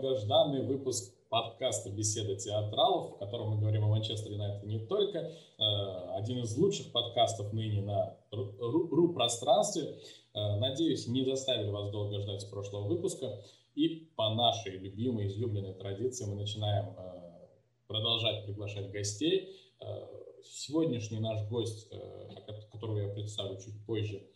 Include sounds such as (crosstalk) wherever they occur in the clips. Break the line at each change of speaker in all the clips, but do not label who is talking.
долгожданный выпуск подкаста «Беседа театралов», в котором мы говорим о Манчестер Юнайтед не только. Э, один из лучших подкастов ныне на РУ-пространстве. Э, надеюсь, не заставили вас долго ждать с прошлого выпуска. И по нашей любимой, излюбленной традиции мы начинаем э, продолжать приглашать гостей. Сегодняшний наш гость, которого я представлю чуть позже,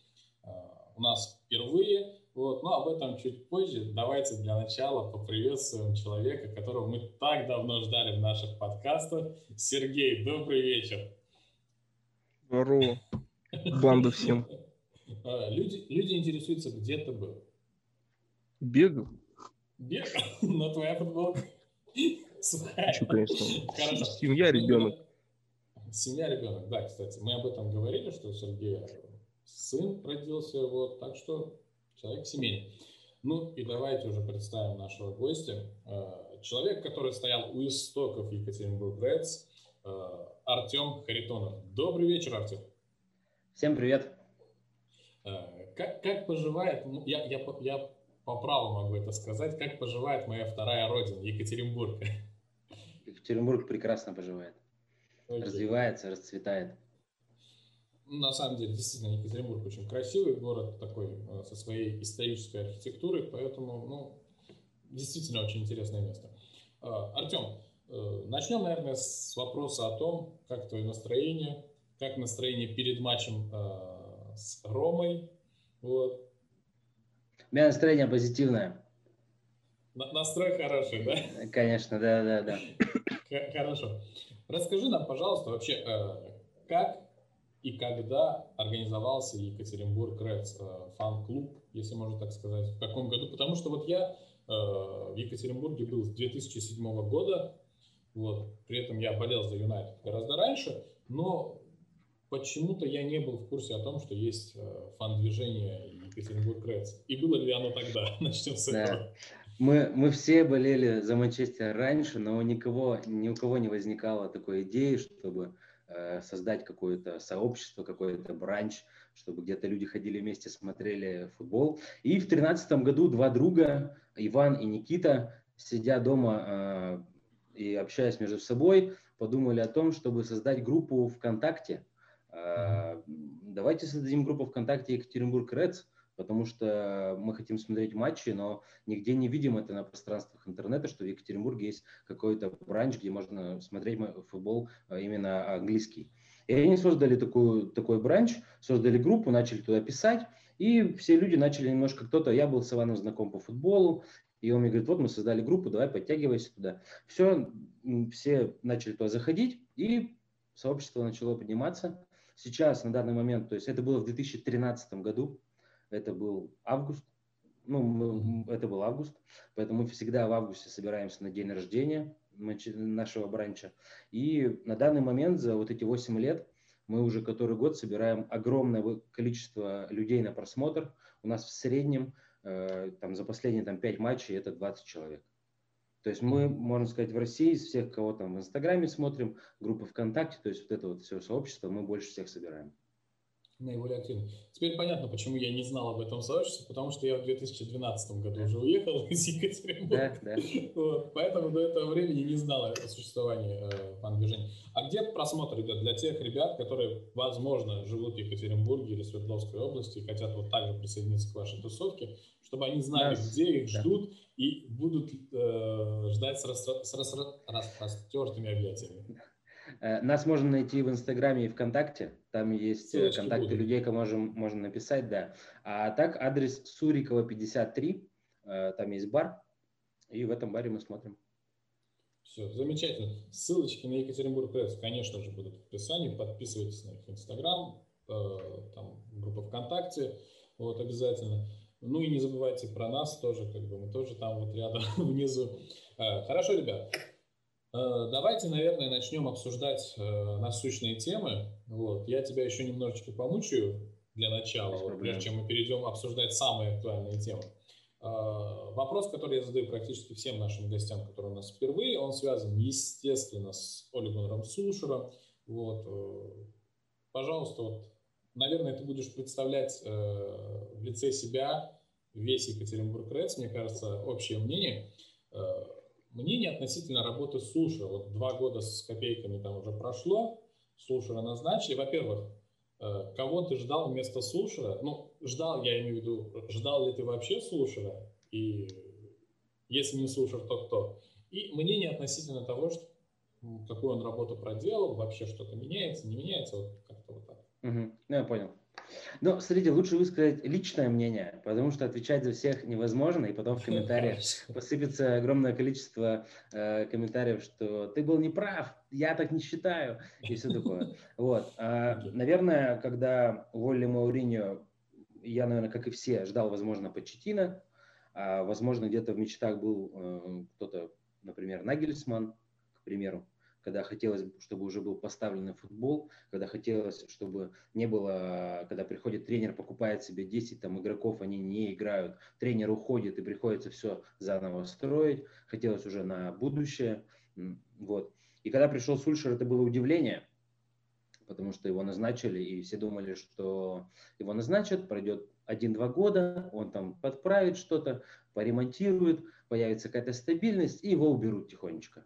у нас впервые – вот, но об этом чуть позже. Давайте для начала поприветствуем человека, которого мы так давно ждали в наших подкастах. Сергей, добрый вечер.
Здорово. (laughs) Банда всем.
А, люди, люди интересуются, где ты был?
Бегал.
Бегал? (laughs) Но твоя футболка
Хочу, конечно. Хорошо. Семья, ребенок.
Семья, ребенок. Да, кстати, мы об этом говорили, что у Сергея сын родился, вот, так что человек семейный. Ну и давайте уже представим нашего гостя. Э, человек, который стоял у истоков Екатеринбург Рeds, э, Артем Харитонов. Добрый вечер, Артем.
Всем привет.
Э, как, как поживает, ну, я, я, я по праву могу это сказать, как поживает моя вторая родина, Екатеринбург?
Екатеринбург прекрасно поживает. Okay. Развивается, расцветает
на самом деле, действительно, Екатеринбург очень красивый город такой, э, со своей исторической архитектурой, поэтому, ну, действительно очень интересное место. Э, Артем, э, начнем, наверное, с вопроса о том, как твое настроение, как настроение перед матчем с Ромой. Вот.
У меня настроение позитивное.
На настрой хороший, да?
Конечно, да, да, да.
Хорошо. Расскажи нам, пожалуйста, вообще, как и когда организовался Екатеринбург Редс э, фан-клуб, если можно так сказать, в каком году? Потому что вот я э, в Екатеринбурге был с 2007 года, вот, при этом я болел за Юнайтед гораздо раньше, но почему-то я не был в курсе о том, что есть э, фан-движение Екатеринбург Редс. И было ли оно тогда? (laughs) Начнем с этого. Да.
Мы, мы все болели за Манчестер раньше, но никого, ни у кого не возникало такой идеи, чтобы создать какое-то сообщество, какой-то бранч, чтобы где-то люди ходили вместе, смотрели футбол. И в 2013 году два друга, Иван и Никита, сидя дома э, и общаясь между собой, подумали о том, чтобы создать группу ВКонтакте. Э, давайте создадим группу ВКонтакте Екатеринбург Редс потому что мы хотим смотреть матчи, но нигде не видим это на пространствах интернета, что в Екатеринбурге есть какой-то бранч, где можно смотреть футбол а, именно английский. И они создали такую, такой бранч, создали группу, начали туда писать, и все люди начали немножко кто-то, я был с Иваном знаком по футболу, и он мне говорит, вот мы создали группу, давай подтягивайся туда. Все, все начали туда заходить, и сообщество начало подниматься. Сейчас, на данный момент, то есть это было в 2013 году, это был август, ну, мы, это был август, поэтому мы всегда в августе собираемся на день рождения нашего бранча. И на данный момент за вот эти 8 лет мы уже который год собираем огромное количество людей на просмотр. У нас в среднем э, там, за последние там, 5 матчей это 20 человек. То есть мы, можно сказать, в России из всех, кого там в Инстаграме смотрим, группы ВКонтакте, то есть вот это вот все сообщество, мы больше всех собираем
наиболее активный. Теперь понятно, почему я не знал об этом сообществе, потому что я в 2012 году уже уехал (laughs) из Екатеринбурга. Да, да. Вот, поэтому до этого времени не знал о существовании э, фан-движения. А где просмотр идет для тех ребят, которые, возможно, живут в Екатеринбурге или Свердловской области и хотят вот также присоединиться к вашей тусовке, чтобы они знали, да. где их да. ждут и будут э, ждать с, расстро... с распростертыми объятиями.
Э, нас можно найти в Инстаграме и ВКонтакте. Там есть э, Ссылочки контакты будут. людей, кому можем, можно написать, да. А так адрес Сурикова 53, э, там есть бар, и в этом баре мы смотрим.
Все, замечательно. Ссылочки на Екатеринбург Пресс, конечно же, будут в описании. Подписывайтесь на их Инстаграм, там группа ВКонтакте, вот обязательно. Ну и не забывайте про нас тоже, как бы мы тоже там вот рядом (laughs) внизу. Хорошо, ребят. Э, давайте, наверное, начнем обсуждать э, насущные темы. Вот. Я тебя еще немножечко помучаю для начала, вот, прежде чем мы перейдем обсуждать самые актуальные темы. Э, вопрос, который я задаю практически всем нашим гостям, которые у нас впервые, он связан, естественно, с Олигонором Сушером. Вот. Пожалуйста, вот, наверное, ты будешь представлять в лице себя весь Екатеринбург Рeds, мне кажется, общее мнение. Э, мнение относительно работы Суши. Вот два года с копейками там уже прошло, Сушера назначили. Во-первых, э, кого ты ждал вместо Сушера? Ну, ждал, я имею в виду, ждал ли ты вообще Сушера? И если не Сушер, то кто? И мнение относительно того, что, какую он работу проделал, вообще что-то меняется, не меняется, вот как-то вот так.
Угу. Ну, я понял. Но, смотрите, лучше высказать личное мнение, потому что отвечать за всех невозможно, и потом в комментариях посыпется огромное количество э, комментариев, что ты был неправ, я так не считаю, и все такое. Вот. А, наверное, когда уволили Мауриньо, я, наверное, как и все, ждал, возможно, Почетина, а, возможно, где-то в мечтах был э, кто-то, например, Нагельсман, к примеру когда хотелось, чтобы уже был поставленный футбол, когда хотелось, чтобы не было, когда приходит тренер, покупает себе 10 там, игроков, они не играют, тренер уходит и приходится все заново строить, хотелось уже на будущее. Вот. И когда пришел Сульшер, это было удивление, потому что его назначили, и все думали, что его назначат, пройдет один-два года, он там подправит что-то, поремонтирует, появится какая-то стабильность, и его уберут тихонечко.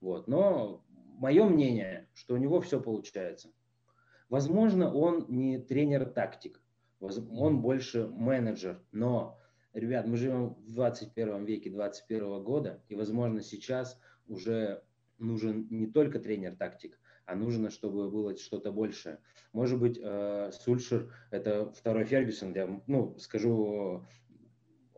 Вот. Но мое мнение, что у него все получается. Возможно, он не тренер-тактик, он больше менеджер, но, ребят, мы живем в 21 веке 21 года, и, возможно, сейчас уже нужен не только тренер-тактик, а нужно, чтобы было что-то большее. Может быть, э, Сульшер – это второй Фергюсон, я ну, скажу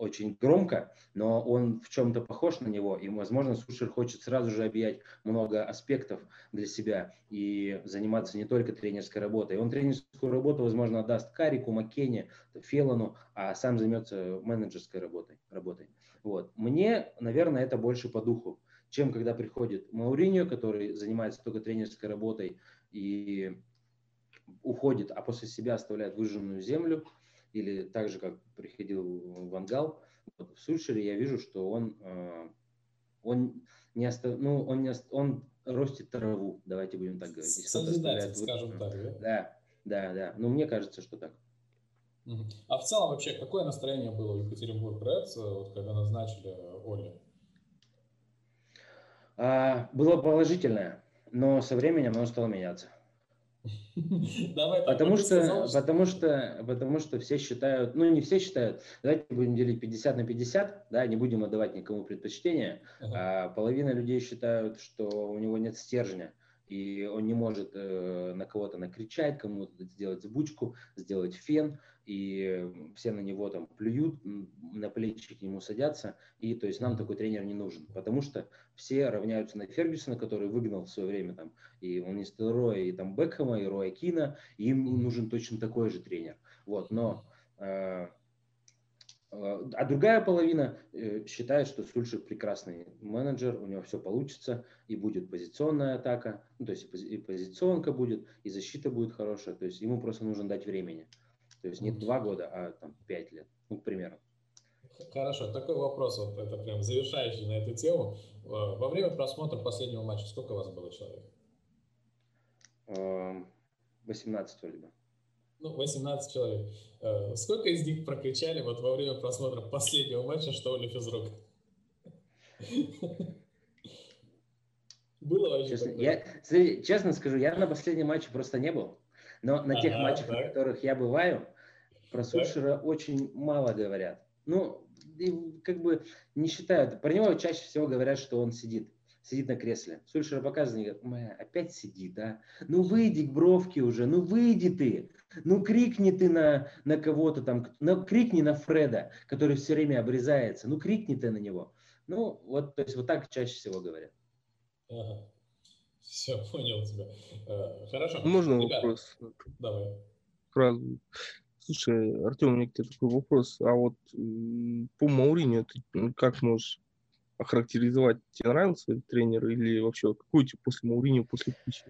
очень громко, но он в чем-то похож на него, и, возможно, Сушер хочет сразу же объять много аспектов для себя и заниматься не только тренерской работой. Он тренерскую работу, возможно, отдаст Карику, Маккене, Фелану, а сам займется менеджерской работой. работой. Вот. Мне, наверное, это больше по духу, чем когда приходит Мауриньо, который занимается только тренерской работой и уходит, а после себя оставляет выжженную землю – или так же, как приходил Вангал, вот в Сульшере я вижу, что он, э, он не остав... ну, он, не ост... он ростит траву, давайте будем так говорить.
Созидатель, скажем так,
да? Да, да, да. Ну, мне кажется, что так.
А в целом вообще, какое настроение было у Екатеринбург Редс, вот, когда назначили Оли?
А, было положительное, но со временем оно стало меняться. Давай, потому что, сказал, что... потому что, потому что все считают, ну не все считают, давайте будем делить 50 на 50, да, не будем отдавать никому предпочтение, ага. а половина людей считают, что у него нет стержня, и он не может э, на кого-то накричать, кому-то сделать сбучку, сделать фен, и все на него там плюют, на плечи к нему садятся, и то есть нам такой тренер не нужен, потому что все равняются на Фергюсона, который выгнал в свое время там и он не Роя, и там Бекхэма, и Роя Кина, и им нужен точно такой же тренер. Вот, но э а другая половина э, считает, что Сульшер прекрасный менеджер, у него все получится, и будет позиционная атака, ну, то есть и позиционка будет, и защита будет хорошая, то есть ему просто нужно дать времени. То есть не два года, а там пять лет, ну, к примеру.
Хорошо, такой вопрос, вот это прям завершающий на эту тему. Э, во время просмотра последнего матча сколько у вас было человек?
18 вроде бы.
Ну, 18 человек. Э, сколько из них прокричали вот во время просмотра последнего матча, что Оля физрук?
Было вообще честно, я, честно скажу, я на последнем матче просто не был. Но на тех матчах, так. на которых я бываю, про Сульшера очень мало говорят. Ну, как бы не считают. Про него чаще всего говорят, что он сидит. Сидит на кресле. Сульшера показывает, говорит, опять сидит, а? Ну выйди к бровке уже, ну выйди ты. Ну крикни ты на, на кого-то там, ну, крикни на Фреда, который все время обрезается. Ну крикни ты на него. Ну вот, то есть вот так чаще всего говорят.
Ага. Все, (laughs) понял тебя. Э, хорошо.
Можно Ребята, вопрос?
Давай.
Сразу. Слушай, Артем, у меня к тебе такой вопрос. А вот по Мауриню ты как можешь охарактеризовать? Тебе нравился тренер или вообще какой тебе после Мауриню, после Пичи?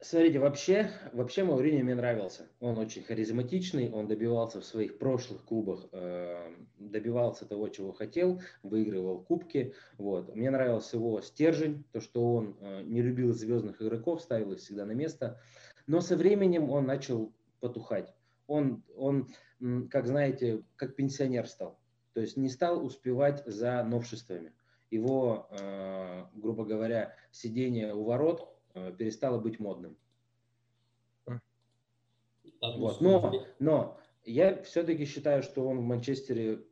Смотрите, вообще, вообще Мауриньо мне нравился. Он очень харизматичный, он добивался в своих прошлых клубах, э, добивался того, чего хотел, выигрывал кубки. Вот. Мне нравился его стержень, то, что он э, не любил звездных игроков, ставил их всегда на место. Но со временем он начал потухать. Он, он как знаете, как пенсионер стал. То есть не стал успевать за новшествами. Его, э, грубо говоря, сидение у ворот э, перестало быть модным. Вот. Но, но я все-таки считаю, что он в Манчестере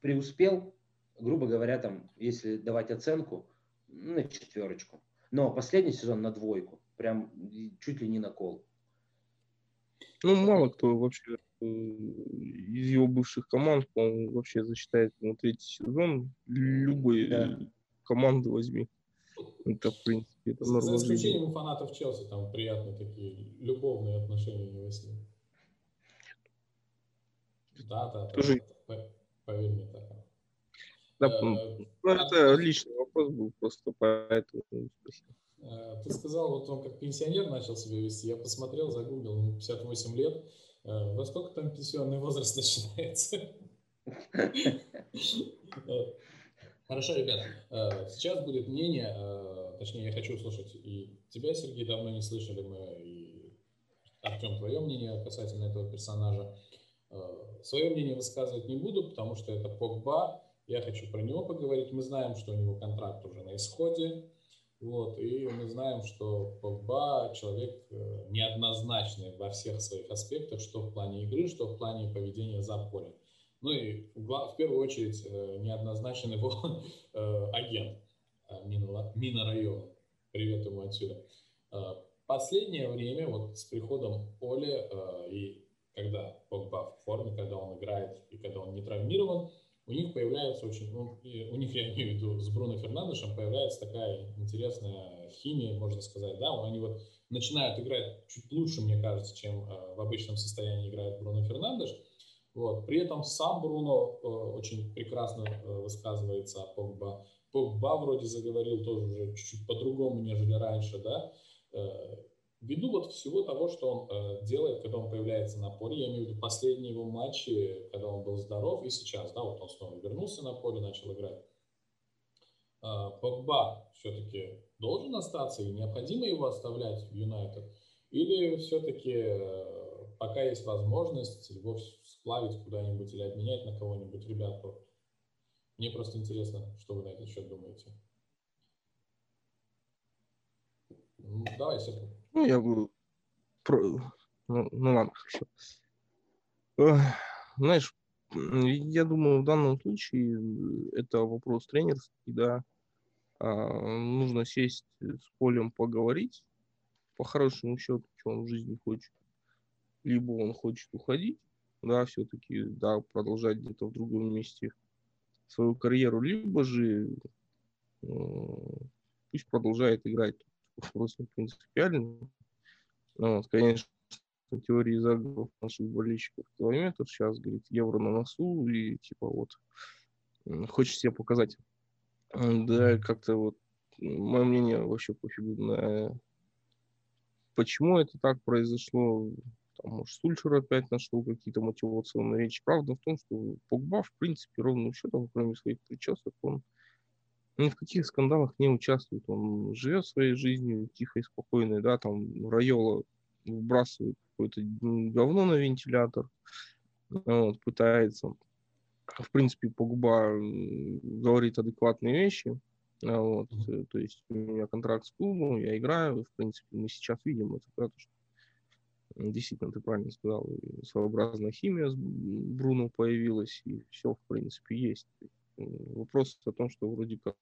преуспел, грубо говоря, там, если давать оценку, на четверочку. Но последний сезон на двойку. Прям чуть ли не на кол.
Ну, мало кто вообще из его бывших команд, он вообще засчитает ему третий сезон. Любой да. команды возьми.
Это, в принципе, это За исключением фанатов Челси, там приятные такие любовные отношения у него с ним. Да, да, Тоже... да, поверь мне, так.
Да, э, ну, это личный вопрос был, просто поэтому
спасибо. Э, ты сказал, вот он как пенсионер начал себя вести. Я посмотрел, загуглил, ему 58 лет. Э, во сколько там пенсионный возраст (laughs) начинается? (laughs) Хорошо, ребят. Сейчас будет мнение, точнее, я хочу услышать и тебя, Сергей, давно не слышали мы, и Артем, твое мнение касательно этого персонажа. Свое мнение высказывать не буду, потому что это Погба. Я хочу про него поговорить. Мы знаем, что у него контракт уже на исходе. Вот, и мы знаем, что Погба человек э, неоднозначный во всех своих аспектах, что в плане игры, что в плане поведения за полем. Ну и в первую очередь э, неоднозначен его (laughs) э, агент Минорайона. Привет ему отсюда. Последнее время, вот с приходом Оли и когда Погба в форме, когда он играет и когда он не травмирован, у них появляется очень, ну, у них, я имею в виду, с Бруно Фернандешем появляется такая интересная химия, можно сказать, да, они вот начинают играть чуть лучше, мне кажется, чем э, в обычном состоянии играет Бруно Фернандеш, вот. При этом сам Бруно э, очень прекрасно э, высказывается о Погба. Погба вроде заговорил тоже уже чуть-чуть по-другому, нежели раньше, да, э, Ввиду вот всего того, что он э, делает, когда он появляется на поле, я имею в виду последние его матчи, когда он был здоров, и сейчас, да, вот он снова вернулся на поле, начал играть. Э, Погба все-таки должен остаться, и необходимо его оставлять в Юнайтед? Или все-таки, э, пока есть возможность, его сплавить куда-нибудь или обменять на кого-нибудь, ребят, вот. Мне просто интересно, что вы на этот счет думаете. Ну, давай, Сергей.
Ну, я бы... Ну, ну ладно, хорошо. Знаешь, я думаю, в данном случае это вопрос тренерский, да. А, нужно сесть с Полем поговорить по хорошему счету, что он в жизни хочет. Либо он хочет уходить, да, все-таки, да, продолжать где-то в другом месте свою карьеру, либо же э, пусть продолжает играть вопрос не принципиальный. Ну, вот, конечно, теории заговоров наших болельщиков километр сейчас, говорит, евро на носу, и типа вот хочешь себе показать. Да, как-то вот мое мнение вообще пофигу на почему это так произошло. Там, может, Сульшер опять нашел какие-то мотивационные речи. Правда в том, что Погба, в принципе, ровным счетом, кроме своих причесок, он ни в каких скандалах не участвует. Он живет своей жизнью тихо и спокойно, да, там Райола вбрасывает какое-то говно на вентилятор, вот, пытается. В принципе, Погба говорит адекватные вещи, вот, mm-hmm. то есть у меня контракт с клубом, я играю, в принципе, мы сейчас видим это, да, что действительно, ты правильно сказал, своеобразная химия с Бруно появилась, и все, в принципе, есть вопрос о том, что вроде как,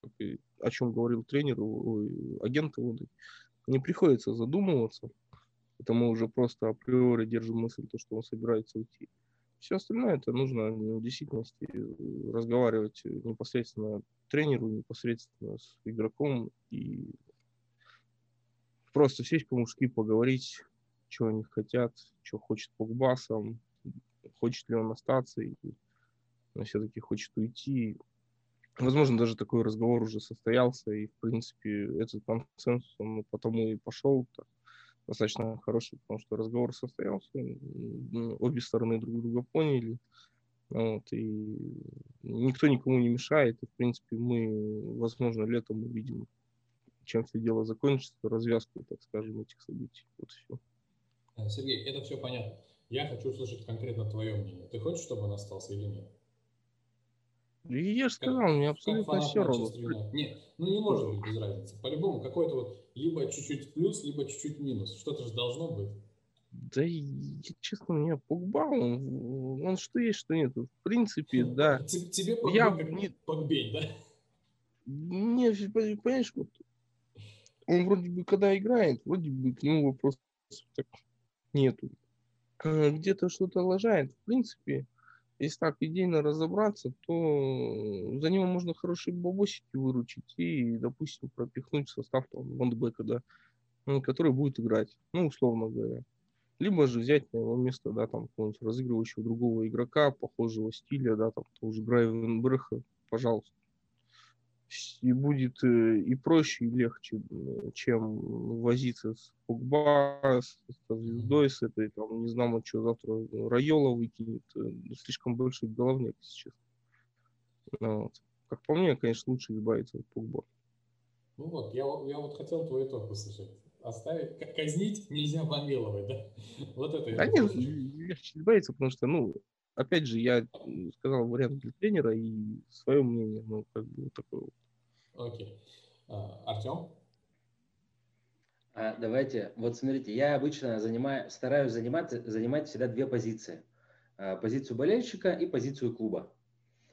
о чем говорил тренер, агент не приходится задумываться. Это мы уже просто априори держим мысль, то, что он собирается уйти. Все остальное это нужно в действительности разговаривать непосредственно тренеру, непосредственно с игроком и просто сесть по-мужски, поговорить, что они хотят, что хочет Погба сам, хочет ли он остаться, и он все-таки хочет уйти. Возможно, даже такой разговор уже состоялся, и, в принципе, этот консенсус, он потому и пошел так, достаточно хороший, потому что разговор состоялся, обе стороны друг друга поняли, вот, и никто никому не мешает, и, в принципе, мы, возможно, летом увидим, чем все дело закончится, развязку, так скажем, этих событий. Вот все.
Сергей, это все понятно. Я хочу услышать конкретно твое мнение. Ты хочешь, чтобы он остался или нет?
И я же сказал, мне абсолютно все равно.
Нет, ну не может быть без разницы. По-любому какой-то вот либо чуть-чуть плюс, либо чуть-чуть минус. Что-то же должно быть.
Да, честно, мне Погба, он, он что есть, что нет. В принципе, да.
Тебе Погба я... как не Погбей, да?
Не, понимаешь, вот он вроде бы, когда играет, вроде бы к нему вопросов так нету. А где-то что-то лажает. В принципе, если так идейно разобраться, то за него можно хорошие бабосики выручить и, допустим, пропихнуть в состав там, лондбека, да, который будет играть, ну, условно говоря. Либо же взять на его место, да, там, какого-нибудь разыгрывающего другого игрока, похожего стиля, да, там, тоже Грайвенберха, пожалуйста и будет э, и проще, и легче, чем возиться с Погба, с, со звездой, с этой, там, не знаю, что завтра Райола выкинет. Э, слишком большой головняк сейчас. Ну вот. Как по мне, конечно, лучше избавиться от Погба.
Ну вот, я, я вот хотел твой итог услышать. Оставить, казнить нельзя помиловать, да? (laughs) Вот это
да нет, легче избавиться, потому что, ну, опять же, я сказал вариант для тренера и свое мнение, ну, как бы вот такое
вот. Окей. А, Артем?
А, давайте, вот смотрите, я обычно занимаю, стараюсь занимать, занимать всегда две позиции. А, позицию болельщика и позицию клуба.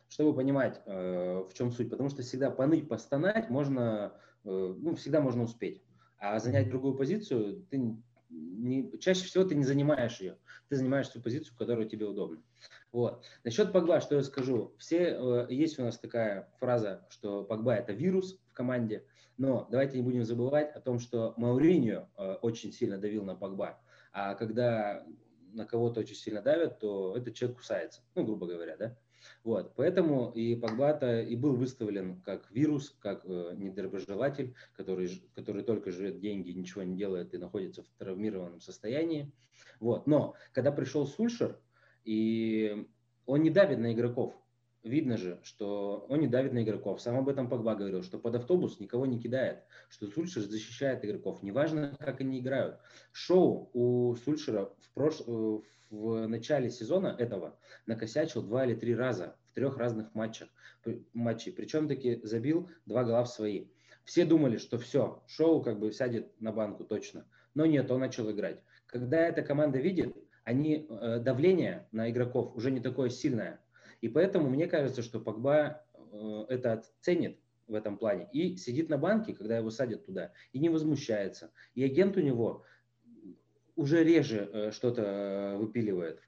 Чтобы понимать, э, в чем суть. Потому что всегда поныть, постонать можно, э, ну, всегда можно успеть. А занять другую позицию ты не, чаще всего ты не занимаешь ее. Ты занимаешь ту позицию, которая тебе удобна. Вот. Насчет Погба, что я скажу. Все, э, есть у нас такая фраза, что Погба это вирус в команде, но давайте не будем забывать о том, что Мауриньо э, очень сильно давил на Погба. А когда на кого-то очень сильно давят, то этот человек кусается, ну, грубо говоря, да. Вот, поэтому и Погбата и был выставлен как вирус, как э, недоброжелатель, который, который только жрет деньги, ничего не делает и находится в травмированном состоянии. Вот, но когда пришел Сульшер, и он не давит на игроков, видно же, что он не давит на игроков. Сам об этом Погба говорил, что под автобус никого не кидает, что Сульшер защищает игроков. Неважно, как они играют. Шоу у Сульшера в, прош... Э, в начале сезона этого накосячил два или три раза в трех разных матчах. матчей. Причем таки забил два гола в свои. Все думали, что все, Шоу как бы сядет на банку точно. Но нет, он начал играть. Когда эта команда видит, они, э, давление на игроков уже не такое сильное. И поэтому мне кажется, что Погба э, это ценит в этом плане и сидит на банке, когда его садят туда, и не возмущается. И агент у него уже реже э, что-то э, выпиливает.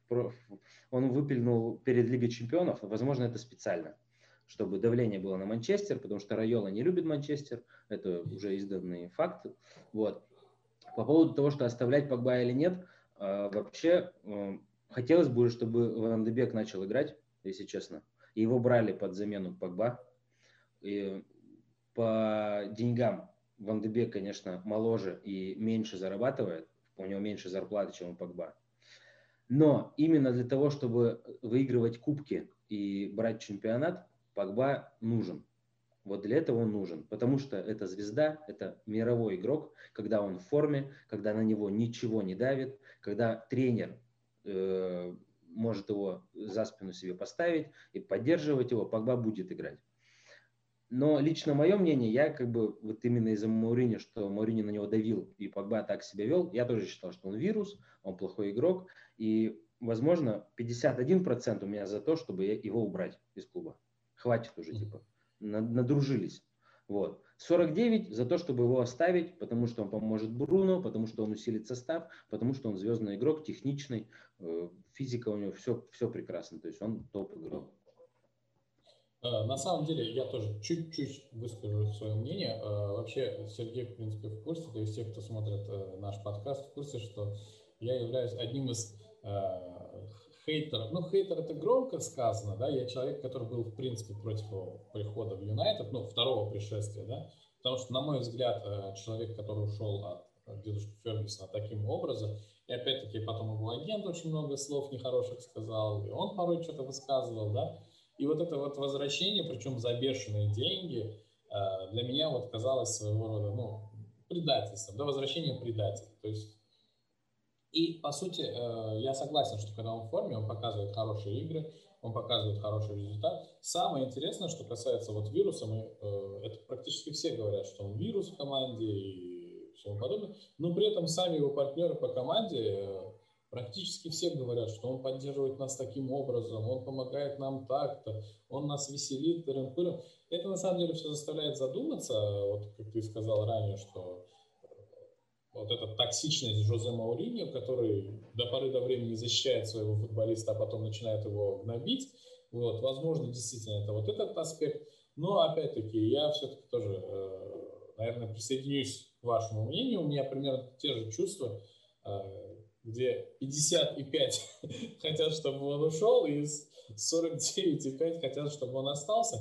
Он выпильнул перед Лигой Чемпионов, возможно, это специально, чтобы давление было на Манчестер, потому что Райола не любит Манчестер, это уже изданный факт. Вот. По поводу того, что оставлять Погба или нет, вообще хотелось бы, чтобы Ван Дебек начал играть, если честно. Его брали под замену Погба. И по деньгам Ван Дебек, конечно, моложе и меньше зарабатывает, у него меньше зарплаты, чем у Погба. Но именно для того, чтобы выигрывать кубки и брать чемпионат, Погба нужен. Вот для этого он нужен, потому что это звезда, это мировой игрок, когда он в форме, когда на него ничего не давит, когда тренер э, может его за спину себе поставить и поддерживать его, Погба будет играть. Но лично мое мнение, я как бы вот именно из-за Маурини, что Маурини на него давил и Погба так себя вел, я тоже считал, что он вирус, он плохой игрок. И, возможно, 51% у меня за то, чтобы его убрать из клуба. Хватит уже, типа. Надружились. Вот. 49 за то, чтобы его оставить, потому что он поможет Бруно, потому что он усилит состав, потому что он звездный игрок, техничный, э, физика у него все, все прекрасно, то есть он топ игрок.
Э, на самом деле, я тоже чуть-чуть выскажу свое мнение. Э, вообще, Сергей, в принципе, в курсе, то есть те, кто смотрит э, наш подкаст, в курсе, что я являюсь одним из хейтеров. Ну, хейтер это громко сказано, да, я человек, который был, в принципе, против его прихода в Юнайтед, ну, второго пришествия, да, потому что, на мой взгляд, человек, который ушел от дедушки Фергюсона таким образом, и опять-таки потом его агент очень много слов нехороших сказал, и он порой что-то высказывал, да, и вот это вот возвращение, причем за бешеные деньги, э, для меня вот казалось своего рода, ну, предательством, да, возвращение предателя. То есть И, по сути, э, я согласен, что когда он в форме, он показывает хорошие игры, он показывает хороший результат. Самое интересное, что касается вот вируса, мы, э, это практически все говорят, что он вирус в команде и всему подобное, но при этом сами его партнеры по команде э, практически все говорят, что он поддерживает нас таким образом, он помогает нам так-то, он нас веселит, тырым Это на самом деле все заставляет задуматься, вот как ты сказал ранее, что вот эта токсичность Жозе Мауриньо, который до поры до времени защищает своего футболиста, а потом начинает его гнобить. Вот, возможно, действительно, это вот этот аспект. Но, опять-таки, я все-таки тоже, э, наверное, присоединюсь к вашему мнению. У меня примерно те же чувства, э, где 55 (laughs) хотят, чтобы он ушел, и 49,5 хотят, чтобы он остался.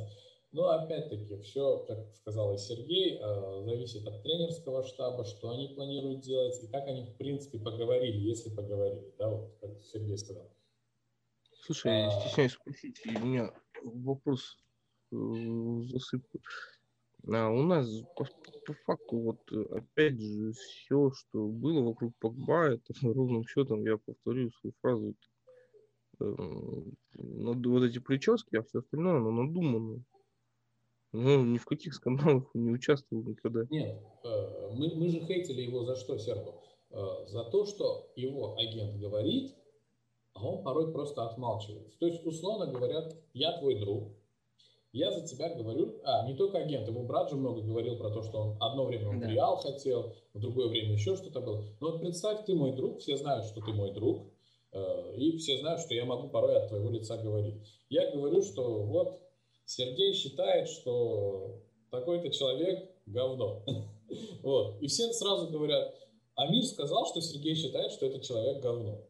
Но опять-таки, все, как сказал и Сергей, э, зависит от тренерского штаба, что они планируют делать и как они, в принципе, поговорили, если поговорили, да, вот как Сергей сказал.
Слушай, а... я стесняюсь спросить, у меня вопрос э, засыпку. А у нас по, по факту вот опять же все, что было вокруг Погба, это (laughs) ровным счетом, я повторю свою фразу, это, э, вот эти прически, а все остальное, оно надумано. Ну, ни в каких скандалах не участвовал никогда.
Нет, э, мы, мы же хейтили его за что, Серго? Э, за то, что его агент говорит, а он порой просто отмалчивается. То есть, условно говорят, я твой друг, я за тебя говорю, а, не только агент, его брат же много говорил про то, что он одно время он да. Реал хотел, в другое время еще что-то было. Но вот представь, ты мой друг, все знают, что ты мой друг, э, и все знают, что я могу порой от твоего лица говорить. Я говорю, что вот Сергей считает, что такой-то человек говно. (laughs) Вот. И все сразу говорят, Амир сказал, что Сергей считает, что этот человек говно.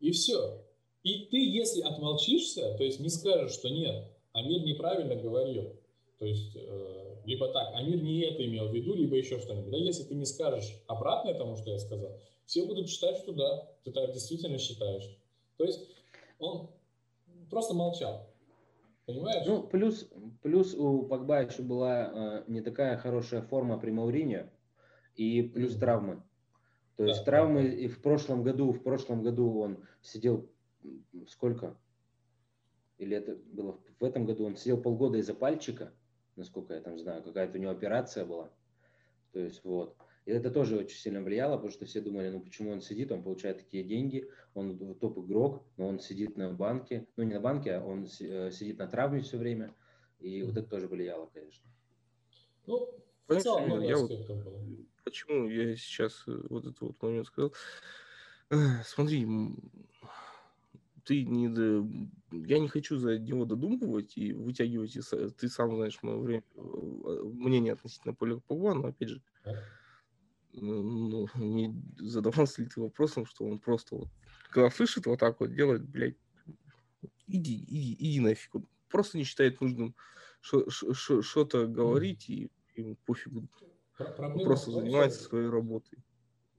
И все. И ты, если отмолчишься, то есть не скажешь, что нет, Амир неправильно говорил, то есть э, либо так, Амир не это имел в виду, либо еще что-нибудь. Да, если ты не скажешь обратное тому, что я сказал, все будут считать, что да, ты так действительно считаешь. То есть он просто молчал. Понимаешь?
Ну, плюс, плюс у Погба еще была э, не такая хорошая форма при Мауриньо, и плюс травмы. То да, есть травмы да. и в прошлом году, в прошлом году он сидел сколько? Или это было в этом году? Он сидел полгода из-за пальчика, насколько я там знаю, какая-то у него операция была. То есть вот. И это тоже очень сильно влияло, потому что все думали, ну почему он сидит, он получает такие деньги, он топ-игрок, но он сидит на банке, ну не на банке, а он э, сидит на травме все время, и вот это тоже влияло, конечно.
Ну, в целом, я вот, почему я сейчас э, вот этот вот момент сказал, смотри, ты не, я не хочу за него додумывать и вытягивать, ты сам знаешь мое время, э, мнение относительно Поля Погба, но опять же, ну, (laughs) не задавался ли ты вопросом, что он просто вот, когда слышит вот так вот делает, блядь, иди, иди, иди нафиг. Он просто не считает нужным что-то говорить, и ему пофигу. Он просто занимается своей работой.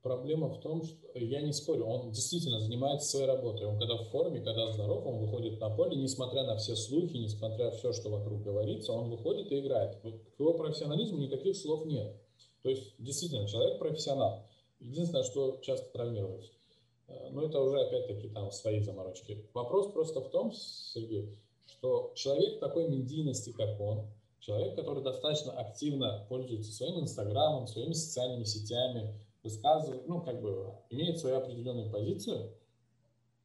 Проблема в том, что я не спорю, он действительно занимается своей работой. Он когда в форме, когда здоров, он выходит на поле, несмотря на все слухи, несмотря на все, что вокруг говорится, он выходит и играет. К его профессионализму никаких слов нет. То есть, действительно, человек профессионал. Единственное, что часто травмируется. Э, но это уже, опять-таки, там свои заморочки. Вопрос просто в том, Сергей, что человек такой медийности, как он, человек, который достаточно активно пользуется своим инстаграмом, своими социальными сетями, высказывает, ну, как бы, имеет свою определенную позицию,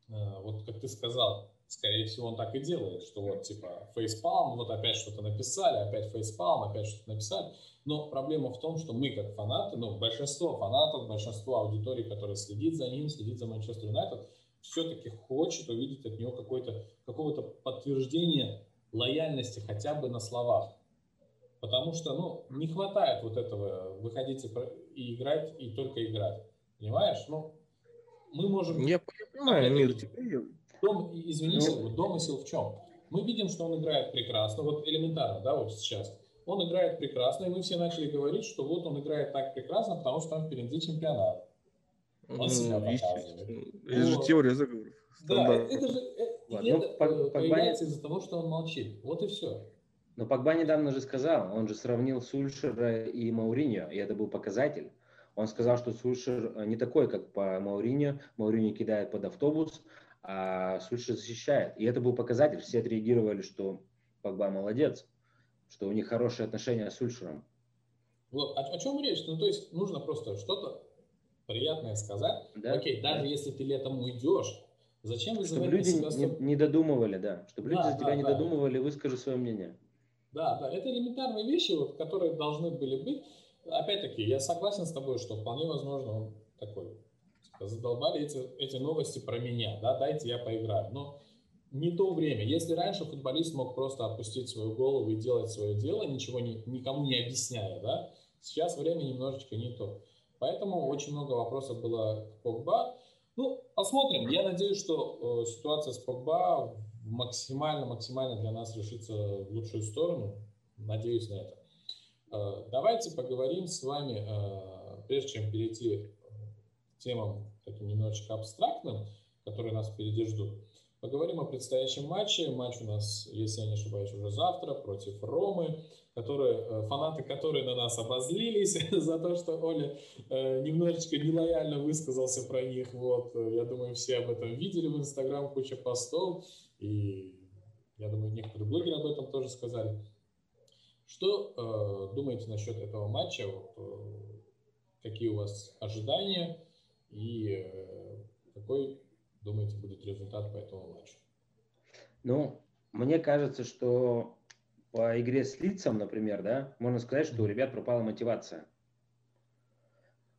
э, вот как ты сказал, скорее всего, он так и делает, что вот, типа, фейспалм, вот опять что-то написали, опять фейспалм, опять что-то написали. Но проблема в том, что мы, как фанаты, ну, большинство фанатов, большинство аудитории, которая следит за ним, следит за Манчестер Юнайтед, все-таки хочет увидеть от него какое-то, какого-то подтверждения лояльности хотя бы на словах. Потому что, ну, не хватает вот этого выходить и играть, и только играть. Понимаешь? Ну, мы можем...
Я понимаю, мир
Дом, извините, ну, домысел в чем? Мы видим, что он играет прекрасно, вот элементарно, да, вот сейчас. Он играет прекрасно, и мы все начали говорить, что вот он играет так прекрасно, потому что там впереди чемпионат. Он ну, себя показывает.
Это же теория заговоров.
Да, это же это, Ладно, это ну, Пог, появляется из-за того, что он молчит. Вот и все.
Но Погба недавно же сказал, он же сравнил Сульшера и Мауриньо, и это был показатель. Он сказал, что Сульшер не такой, как по Мауриньо. Мауриньо кидает под автобус, а Сульшер защищает. И это был показатель. Все отреагировали, что Погба молодец, что у них хорошие отношения с Сульшером.
Вот, о, о чем речь? Ну, то есть нужно просто что-то приятное сказать. Да? Окей, даже да. если ты летом уйдешь, зачем
вы Чтобы люди себя... не, не додумывали, да. Чтобы да, люди за тебя да, не да. додумывали, выскажи свое мнение.
Да, да, это элементарные вещи, вот, которые должны были быть. Опять-таки, я согласен с тобой, что вполне возможно он такой. Задолбали эти, эти новости про меня, да, дайте я поиграю. Но не то время. Если раньше футболист мог просто опустить свою голову и делать свое дело, ничего не, никому не объясняя, да, сейчас время немножечко не то. Поэтому очень много вопросов было к Погба. Ну, посмотрим. Я надеюсь, что э, ситуация с Погба максимально-максимально для нас решится в лучшую сторону. Надеюсь на это. Э, давайте поговорим с вами, э, прежде чем перейти к темам таким немножечко абстрактным, которые нас впереди ждут. Поговорим о предстоящем матче. Матч у нас, если я не ошибаюсь, уже завтра против Ромы, которые, э, фанаты которые на нас обозлились (laughs) за то, что Оля немножечко нелояльно высказался про них. Вот, я думаю, все об этом видели в Инстаграм, куча постов. И я думаю, некоторые блогеры об этом тоже сказали. Что э, думаете насчет этого матча? Вот, э, какие у вас ожидания и э, какой думаете, будет результат по этому матчу?
Ну, мне кажется, что по игре с лицом, например, да, можно сказать, что у ребят пропала мотивация.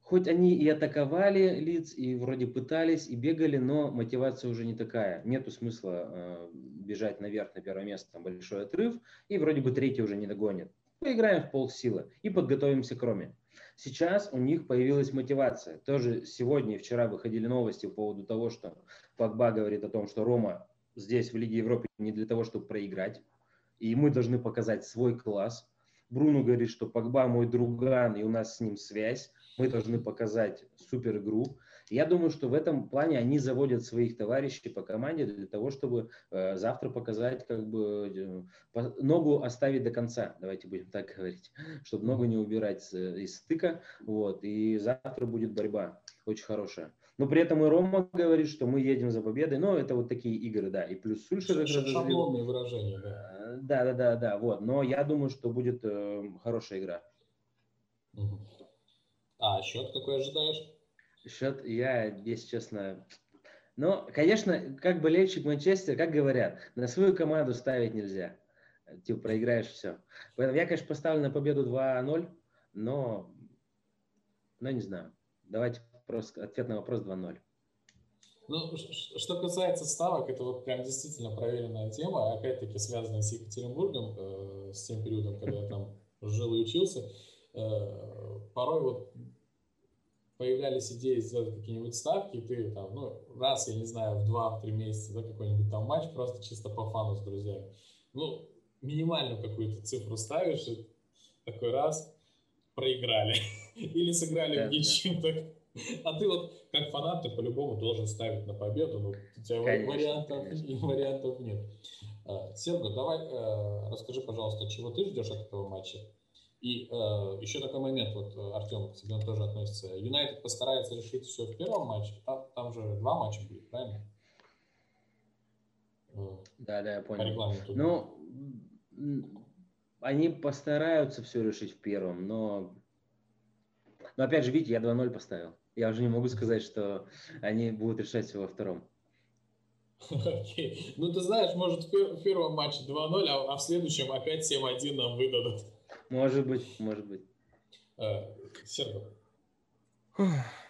Хоть они и атаковали лиц, и вроде пытались, и бегали, но мотивация уже не такая. Нету смысла э, бежать наверх на первое место, там большой отрыв, и вроде бы третий уже не догонит. Поиграем в полсилы и подготовимся к Роме. Сейчас у них появилась мотивация. Тоже сегодня и вчера выходили новости по поводу того, что Пакба говорит о том, что Рома здесь в Лиге Европы не для того, чтобы проиграть. И мы должны показать свой класс. Бруно говорит, что Пакба мой друган, и у нас с ним связь. Мы должны показать супер игру. Я думаю, что в этом плане они заводят своих товарищей по команде для того, чтобы э, завтра показать, как бы э, ногу оставить до конца, давайте будем так говорить, чтобы ногу не убирать из стыка, вот, и завтра будет борьба очень хорошая. Но при этом и Рома говорит, что мы едем за победой. Но это вот такие игры, да. И плюс Сульшер...
Шаблонные выражения, да.
Э, да, да, да, да. Вот. Но я думаю, что будет э, хорошая игра.
А счет какой ожидаешь?
Счет я, если честно... Ну, конечно, как болельщик Манчестера, как говорят, на свою команду ставить нельзя. Типа проиграешь все. Поэтому я, конечно, поставлю на победу 2-0, но, но не знаю. Давайте просто ответ на вопрос 2-0.
Ну, что касается ставок, это вот прям действительно проверенная тема, опять-таки связанная с Екатеринбургом, э, с тем периодом, когда я там жил и учился. Э, порой вот появлялись идеи сделать какие-нибудь ставки, и ты там, ну, раз, я не знаю, в два-три месяца, да, какой-нибудь там матч, просто чисто по фану с друзьями. Ну, минимальную какую-то цифру ставишь, и такой раз, проиграли. (laughs) Или сыграли в ничью. Так. А ты вот, как фанат, ты по-любому должен ставить на победу, но у тебя конечно, вариантов, конечно. (laughs) вариантов нет. А, Серго, давай э, расскажи, пожалуйста, чего ты ждешь от этого матча? И э, еще такой момент, вот, э, Артем, к тебе он тоже относится. Юнайтед постарается решить все в первом матче, там, там же два матча будет, правильно?
Да, да, я понял. Ну, они постараются все решить в первом, но... Но опять же, видите, я 2-0 поставил. Я уже не могу сказать, что они будут решать все во втором.
Okay. Ну, ты знаешь, может, в первом матче 2-0, а, а в следующем опять 7-1 нам выдадут.
Может быть, может быть.
А, Серго.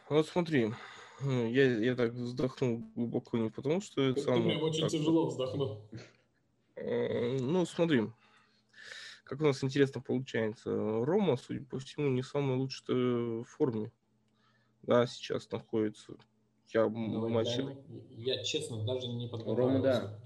Вот смотри, я, я так вздохнул глубоко не потому, что это
самое... Ты прям очень тяжело вздохнул.
Ну, смотри, как у нас интересно получается. Рома, судя по всему, не в самой лучшей форме. Да, сейчас находится.
Я, ну, матче... я, я честно даже не подготовился.
Рома, да.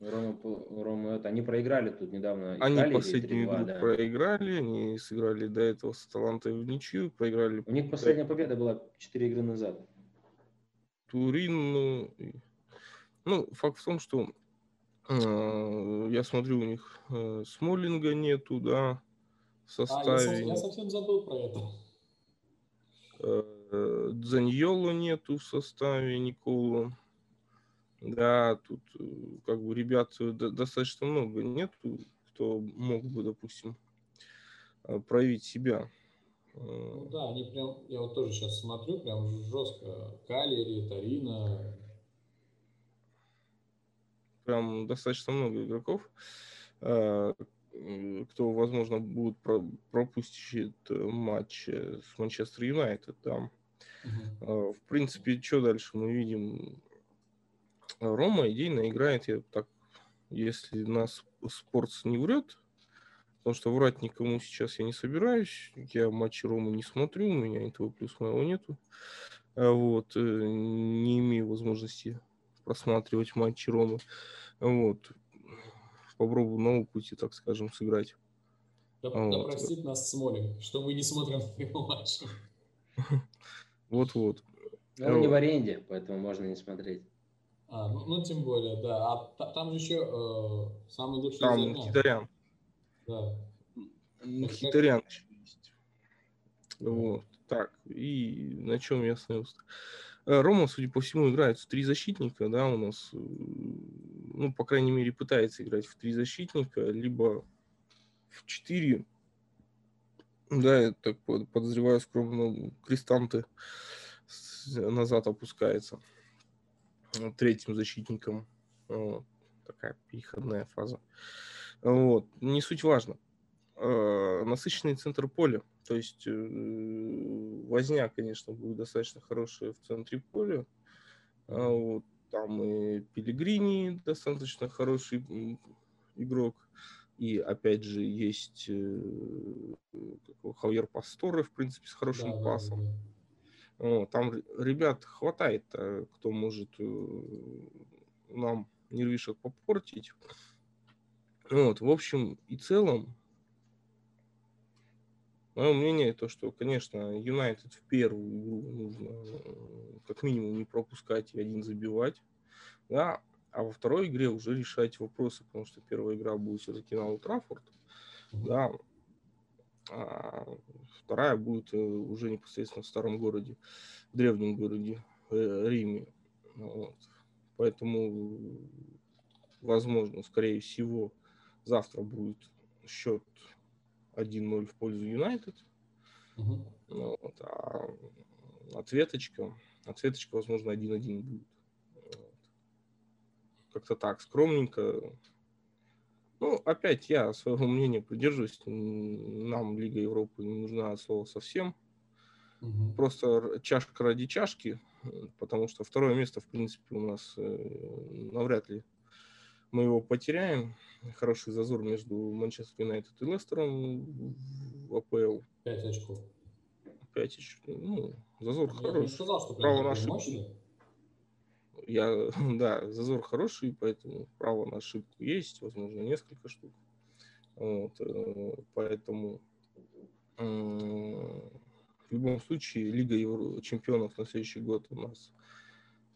Рома, Рома, это, они проиграли тут недавно.
Они Италии, последнюю игру да. проиграли, они сыграли до этого с Талантой в ничью, проиграли.
У них последняя победа была 4 игры назад.
Турин, ну, ну факт в том, что э, я смотрю, у них э, Смолинга нету, да, в составе. А,
я, совсем, я совсем забыл про это.
Э, Дзаньолу нету в составе Николу. Да, тут э, как бы ребят достаточно много нету, кто мог бы, допустим, проявить себя.
Ну да, они прям, я вот тоже сейчас смотрю, прям жестко. Калери, Тарина.
Прям достаточно много игроков, кто, возможно, будет пропустить матч с Манчестер Юнайтед. Да. Угу. В принципе, что дальше мы видим? Рома идейно играет, я так, если нас спортс не врет, Потому что врать никому сейчас я не собираюсь. Я матчи Ромы не смотрю, у меня этого плюс моего нету. А вот, э, не имею возможности просматривать матчи Ромы. Вот. Попробую на опыте, так скажем, сыграть.
Да, вот. да простит нас Смолин, что мы не смотрим (laughs) его матчи.
Вот-вот.
Он не в аренде, поэтому можно не смотреть.
А, ну, ну тем более, да. А там же еще э, самый лучший
Там Китарян. Да. Мхитарян еще есть. Вот. Так, и на чем я остановился? Э, Рома, судя по всему, играет в три защитника, да, у нас, э, ну, по крайней мере, пытается играть в три защитника, либо в четыре, да, я так подозреваю, скромно, Кристанты назад опускается третьим защитником. Вот. Такая переходная фаза. Вот. Не суть важно. Э, насыщенный центр поля. То есть э, возня, конечно, будет достаточно хорошая в центре поля. А вот, там и Пелигрини достаточно хороший игрок. И опять же есть э, Хавьер Пасторе, в принципе, с хорошим да, пасом. Да, да. Там ребят хватает, кто может нам нервишек попортить. Вот, в общем и целом, мое мнение то, что, конечно, Юнайтед в первую игру нужно э, как минимум не пропускать и один забивать, да, а во второй игре уже решать вопросы, потому что первая игра будет все-таки на Утрафорд, да, а вторая будет э, уже непосредственно в старом городе, в древнем городе э, Риме. Вот. Поэтому, возможно, скорее всего, Завтра будет счет 1-0 в пользу Юнайтед. Угу. Вот, а ответочка, ответочка, возможно, 1-1 будет. Вот. Как-то так, скромненько. Ну, опять я своего мнения придерживаюсь. Нам Лига Европы не нужна от слова совсем. Угу. Просто чашка ради чашки, потому что второе место, в принципе, у нас э, навряд ли мы его потеряем. Хороший зазор между Манчестер Юнайтед и Лестером в АПЛ.
Пять очков.
Пять очков. Ну, зазор
Я
хороший.
не сказал, что
право на ошибку. Я, (laughs) да, зазор хороший, поэтому право на ошибку есть, возможно, несколько штук. Вот, э, поэтому в любом случае Лига Евро... чемпионов на следующий год у нас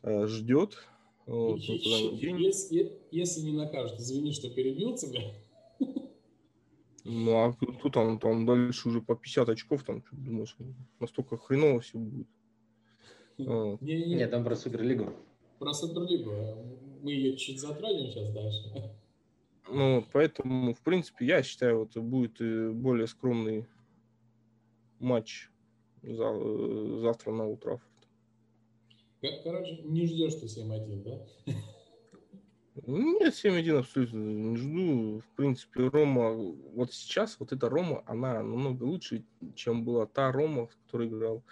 э, ждет.
Вот, если, если не накажут, извини, что перебил тебя.
Ну, а тут там, там дальше уже по 50 очков, там, что думаешь, настолько хреново все будет. (laughs)
Не, не, Нет, там про Суперлигу.
Про Суперлигу. Мы ее чуть затронем сейчас дальше.
Ну, поэтому, в принципе, я считаю, вот будет э, более скромный матч э, завтра на утро.
Короче, не ждешь ты 7-1, да?
Нет, 7-1 абсолютно не жду. В принципе, Рома, вот сейчас вот эта Рома, она намного лучше, чем была та Рома, в которой играл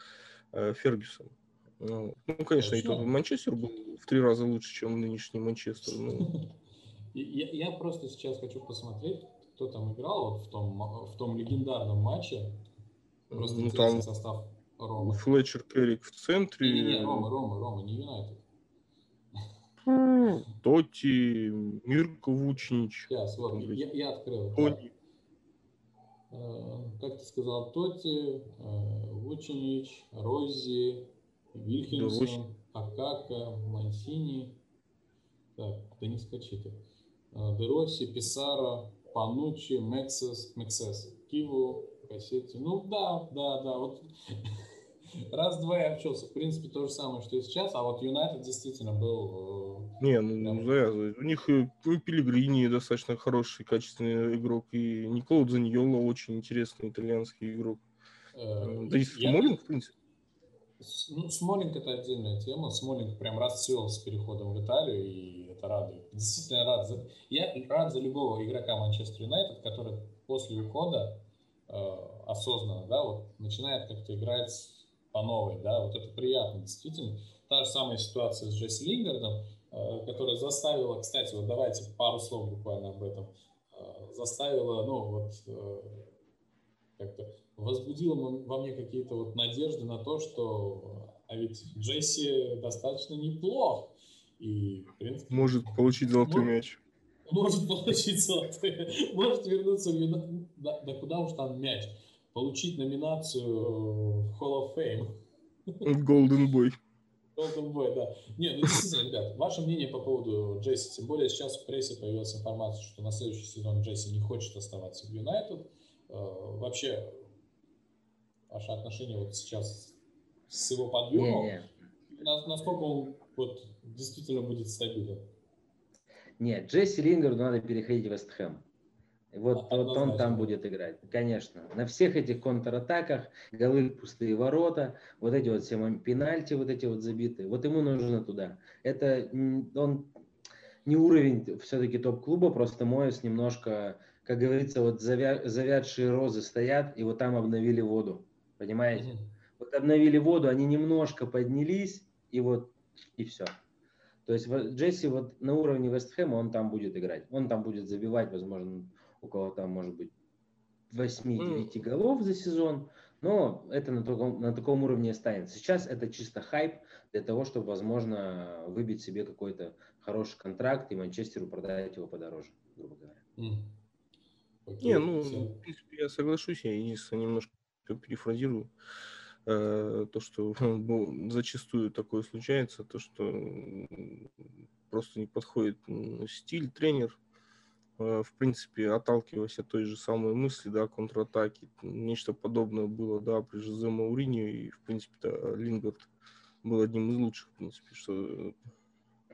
э, Фергюсон. Ну, ну конечно, Хорошо. и тот Манчестер был в три раза лучше, чем нынешний Манчестер. Ну. (laughs)
Я, я просто сейчас хочу посмотреть, кто там играл вот в том, в том легендарном матче. Просто ну, там... состав
Рома. Флетчер Керрик в центре.
Не, не, Рома, Рома, Рома, не Юнайтед.
Тоти, Мирко Вучнич.
Сейчас, вот, я, я открыл. Тони. Э, как ты сказал, Тоти, э, Вучинич, Рози, Вильхельмсон, Акака, Мансини. Так, да не скачи ты. Э, Дероси, Писаро, Панучи, Мексес, Мексес, Киву, Кассетти. Ну да, да, да. Вот (laughs) Раз-два я общался. В принципе, то же самое, что и сейчас. А вот Юнайтед действительно был...
Э, Не, ну, прям... завязывает. У них и Пелигрини достаточно хороший, качественный игрок. И Никола Заньола очень интересный итальянский игрок. Э, да и Смолинг, в принципе.
Ну, Смолинг это отдельная тема. Смолинг прям расцвел с переходом в Италию, и это радует. Действительно рад. За... Я рад за любого игрока Манчестер Юнайтед, который после ухода э, осознанно, да, вот начинает как-то играть по новой, да, вот это приятно, действительно. Та же самая ситуация с Джесси Лингардом, э, которая заставила, кстати, вот давайте пару слов буквально об этом, э, заставила, ну, вот, э, как-то возбудила во мне какие-то вот надежды на то, что а ведь Джесси достаточно неплох. И,
в принципе, может получить золотой может, мяч.
Может получить золотой (laughs) Может вернуться в да, да куда уж там мяч. Получить номинацию в Hall of Fame.
Golden Boy.
Golden Boy, да. Не, ну действительно, ребят, ваше мнение по поводу Джесси, тем более сейчас в прессе появилась информация, что на следующий сезон Джесси не хочет оставаться в Юнайтед. Вообще, ваше отношение вот сейчас с его подъемом, не, не. насколько он вот действительно будет стабилен?
Нет, Джесси Лингарду надо переходить в Вестхэм. Вот, а, вот он там будет играть, конечно. На всех этих контратаках, голы пустые ворота, вот эти вот все пенальти, вот эти вот забитые, вот ему нужно туда. Это он не уровень все-таки топ-клуба, просто Моэс немножко, как говорится, вот завя, завядшие розы стоят, и вот там обновили воду. Понимаете? Mm-hmm. Вот обновили воду, они немножко поднялись, и вот, и все. То есть Джесси вот на уровне Вестхэма он там будет играть. Он там будет забивать, возможно, у кого там может быть 8-9 mm. голов за сезон, но это на таком, на таком уровне останется. Сейчас это чисто хайп для того, чтобы, возможно, выбить себе какой-то хороший контракт и Манчестеру продать его подороже, грубо говоря. Mm.
Okay. Не, ну, в принципе, я соглашусь, я единственное немножко перефразирую, э, то, что (laughs) ну, зачастую такое случается, то, что просто не подходит стиль, тренер, э, в принципе, отталкиваясь от той же самой мысли, да, контратаки, нечто подобное было, да, при Жозе Мауриньо, и, в принципе, да, Лингард был одним из лучших, в принципе, что...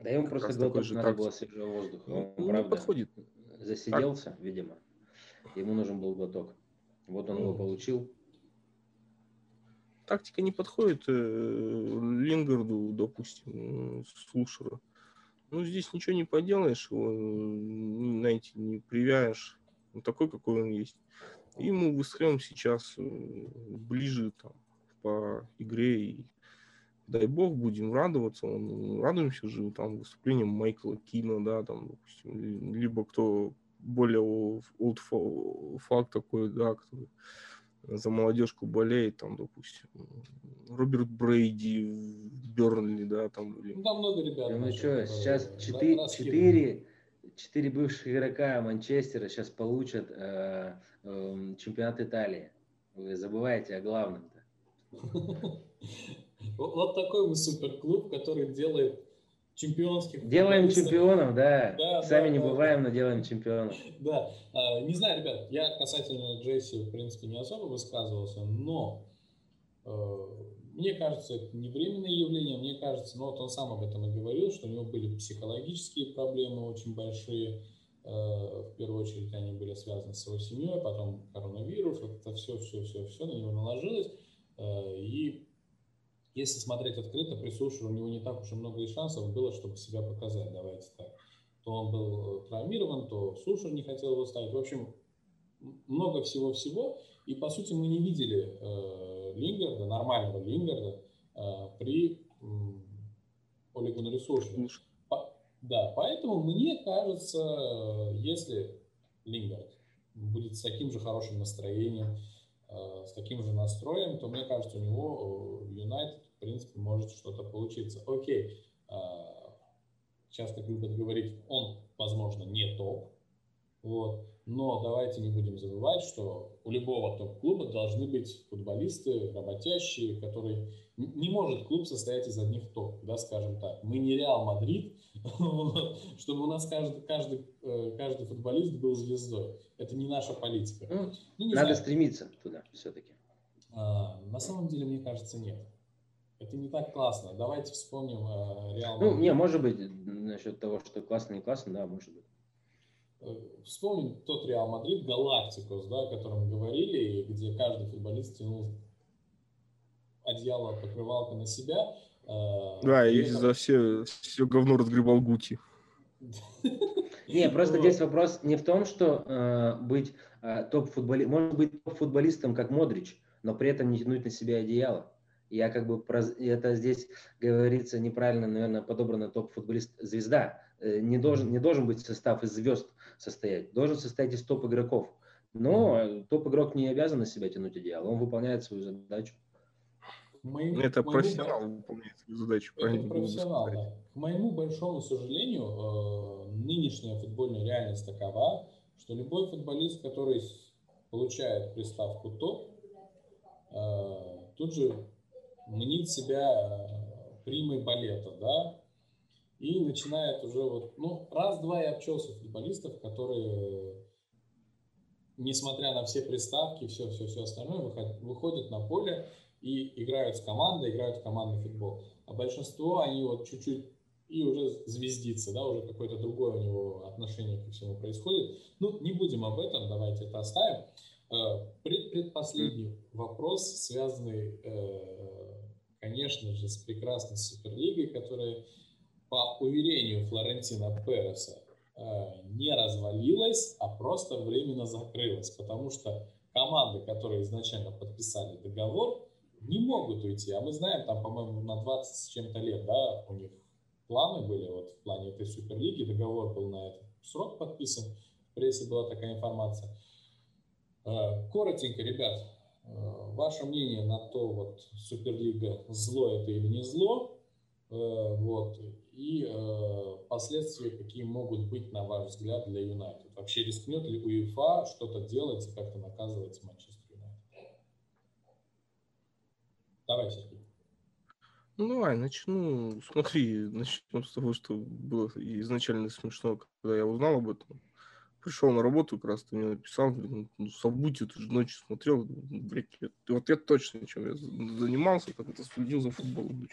Да ему просто глоток же надо так... было свежего воздуха.
Ну, Он, правда, подходит.
засиделся, так. видимо. Ему нужен был глоток. Вот он ну. его получил
тактика не подходит э, Лингарду, допустим, Слушеру. Ну, здесь ничего не поделаешь, его, знаете, не привяешь. Он такой, какой он есть. И ему Вестхэм сейчас э, ближе там, по игре. И дай бог, будем радоваться. Он, радуемся же там выступлением Майкла Кина, да, там, допустим, либо кто более факт такой, да, который за молодежку болеет, там, допустим, Роберт Брейди Бернли, да, там.
Или... Ну, там много ребят. Ну, что, сейчас четыре, четыре, четыре бывших игрока Манчестера сейчас получат э, э, чемпионат Италии. Вы забываете о главном-то. (laughs)
Вот такой мы суперклуб, который делает чемпионских.
Делаем чемпионов, да. да Сами да, не да, бываем, да. но делаем чемпионов.
Да. А, не знаю, ребят, я касательно Джесси, в принципе, не особо высказывался, но э, мне кажется, это не временное явление, мне кажется, ну вот он сам об этом и говорил, что у него были психологические проблемы очень большие, э, в первую очередь они были связаны с его семьей, потом коронавирус, это все, все, все, все на него наложилось, э, и если смотреть открыто, при Сушере у него не так уж и много и шансов было, чтобы себя показать, давайте так. То он был э, травмирован, то Сушер не хотел его ставить. В общем, много всего-всего. И, по сути, мы не видели э, Лингарда, нормального Лингарда, э, при э, Оле Гуннаре да, поэтому мне кажется, если Лингард будет с таким же хорошим настроением, э, с таким же настроем, то мне кажется, у него э, Юнайтед в принципе, может что-то получиться. Окей, а, часто любят говорить, он, возможно, не топ, вот, но давайте не будем забывать, что у любого топ-клуба должны быть футболисты работящие, которые... Не может клуб состоять из одних топ, да, скажем так. Мы не Реал Мадрид, (laughs) чтобы у нас каждый, каждый, э, каждый футболист был звездой. Это не наша политика.
Ну, ну, не надо знаю. стремиться туда все-таки.
А, на самом деле, мне кажется, нет. Это не так классно. Давайте вспомним э, Реал
Ну, не, может быть, насчет того, что классно, не классно, да, может быть.
Э, вспомним тот Реал Мадрид, Галактикос, да, о котором говорили, где каждый футболист тянул одеяло, покрывалка на себя.
Э, да, и этом... за все, все говно разгребал Гути. (laughs)
Не, просто здесь вопрос не в том, что э, быть э, топ-футболистом, может быть топ-футболистом, как Модрич, но при этом не тянуть на себя одеяло. Я как бы, это здесь говорится неправильно, наверное, подобрано топ-футболист звезда. Э, не должен, не должен быть состав из звезд состоять, должен состоять из топ-игроков. Но топ-игрок не обязан на себя тянуть одеяло, он выполняет свою задачу.
Моему, это моему, профессионал выполняет свою задачу.
Это профессионал, да. К моему большому сожалению, э, нынешняя футбольная реальность такова, что любой футболист, который получает приставку топ, э, тут же мнит себя э, примой балета, да, и начинает уже вот, ну, раз-два и обчелся футболистов, которые, несмотря на все приставки, все-все-все остальное, выходят, выходят на поле и играют с командой, играют в командный футбол. А большинство, они вот чуть-чуть и уже звездится, да, уже какое-то другое у него отношение ко всему происходит. Ну, не будем об этом, давайте это оставим. Э, предпоследний вопрос, связанный э, конечно же, с прекрасной Суперлигой, которая, по уверению Флорентина Переса, э, не развалилась, а просто временно закрылась, потому что команды, которые изначально подписали договор, не могут уйти. А мы знаем, там, по-моему, на 20 с чем-то лет, да, у них планы были, вот в плане этой Суперлиги, договор был на этот срок подписан, в прессе была такая информация. Э, коротенько, ребят, ваше мнение на то, вот Суперлига, зло это или не зло, э, вот, и э, последствия, какие могут быть, на ваш взгляд, для Юнайтед. Вообще рискнет ли УЕФА что-то делать и как-то наказывать Манчестер Юнайтед? Давай, Сергей.
Ну, давай, начну. Смотри, (laughs) начнем с того, что было изначально смешно, когда я узнал об этом пришел на работу, как раз ты мне написал, ну, событие, ты же ночью смотрел, блядь, вот я точно чем я занимался, как это следил за футболом.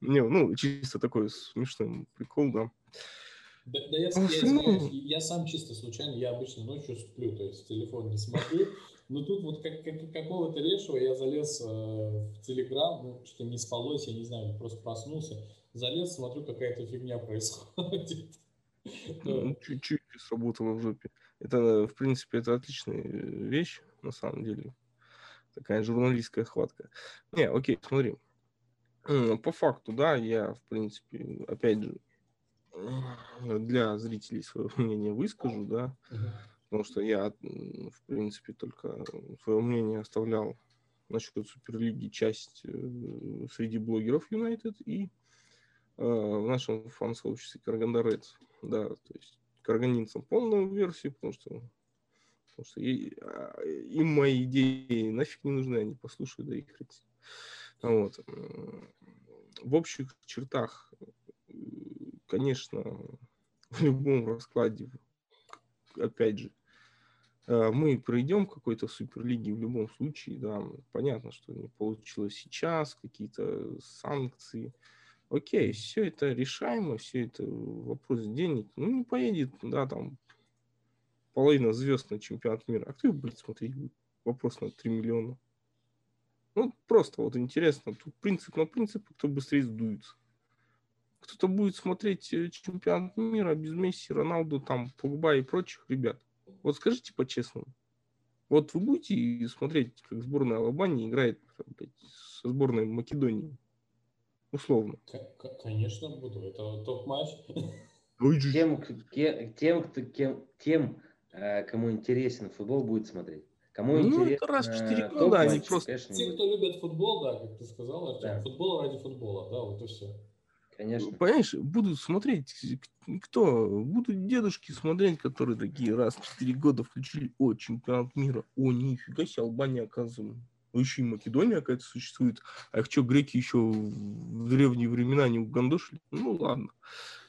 Не, ну, чисто такой смешной прикол, да.
Да, да я, я, я, я сам чисто случайно, я обычно ночью сплю, то есть телефон не смотрю, но тут вот как, как, какого-то лешего я залез э, в Телеграм, ну, что не спалось, я не знаю, просто проснулся, залез, смотрю, какая-то фигня происходит. (laughs)
Ну, чуть-чуть сработало в жопе. Это, в принципе, это отличная э, вещь, на самом деле. Такая журналистская хватка. Не, окей, смотри. По факту, да, я, в принципе, опять же, для зрителей свое (laughs) мнение выскажу, да, потому что я, в принципе, только свое мнение оставлял насчет Суперлиги часть э, среди блогеров Юнайтед и э, в нашем фан-сообществе Караганда Редс да, то есть карганинцам полную версию, потому что, потому что и, а, им мои идеи нафиг не нужны, они послушают, да и хотят. Вот. В общих чертах, конечно, в любом раскладе, опять же, а, мы пройдем какой-то суперлиги в любом случае, да, понятно, что не получилось сейчас, какие-то санкции, окей, все это решаемо, все это вопрос денег. Ну, не поедет, да, там, половина звезд на чемпионат мира. А кто их будет смотреть? Вопрос на 3 миллиона. Ну, просто вот интересно. Тут принцип на принцип, кто быстрее сдуется. Кто-то будет смотреть э, чемпионат мира без Месси, Роналду, там, Погба и прочих ребят. Вот скажите по-честному. Вот вы будете смотреть, как сборная Албании играет блядь, со сборной Македонии условно.
Конечно, буду. Это топ-матч.
Тем, тем, кто, кем, тем, э, кому интересен футбол, будет смотреть. Кому ну, интересно, это раз в 4 года,
они просто... Те, кто любят футбол, да, как ты сказал, Артем, да. футбол ради футбола, да, вот и все.
Конечно.
Понимаешь, будут смотреть, кто? Будут дедушки смотреть, которые такие раз в 4 года включили, о, чемпионат мира, о, нифига себе, Албания, оказывается, ну, еще и Македония какая-то существует. А их что, греки еще в древние времена не угандошили? Ну, ладно.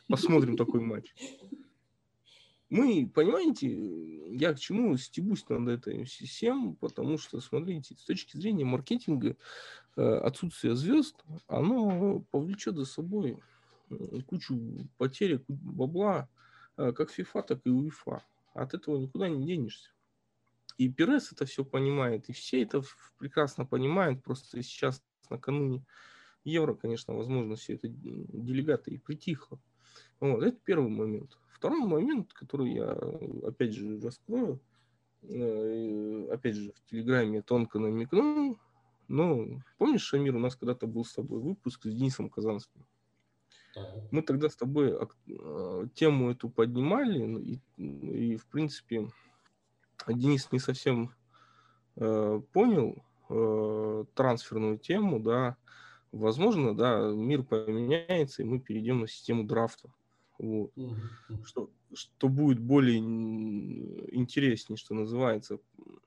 Посмотрим такой матч. мы, понимаете, я к чему стебусь над этой всем, потому что, смотрите, с точки зрения маркетинга, э, отсутствие звезд, оно повлечет за собой кучу потерь, бабла, э, как FIFA, так и УЕФА. От этого никуда не денешься. И Перес это все понимает, и все это прекрасно понимают, просто сейчас накануне Евро, конечно, возможно, все это делегаты и притихло. Вот, это первый момент. Второй момент, который я, опять же, раскрою, э, опять же, в Телеграме тонко намекнул, но помнишь, Шамир, у нас когда-то был с тобой выпуск с Денисом Казанским? Мы тогда с тобой э, тему эту поднимали, ну, и, и в принципе, Денис не совсем э, понял э, трансферную тему, да, возможно, да, мир поменяется, и мы перейдем на систему драфта. Вот. Что, что будет более интереснее, что называется.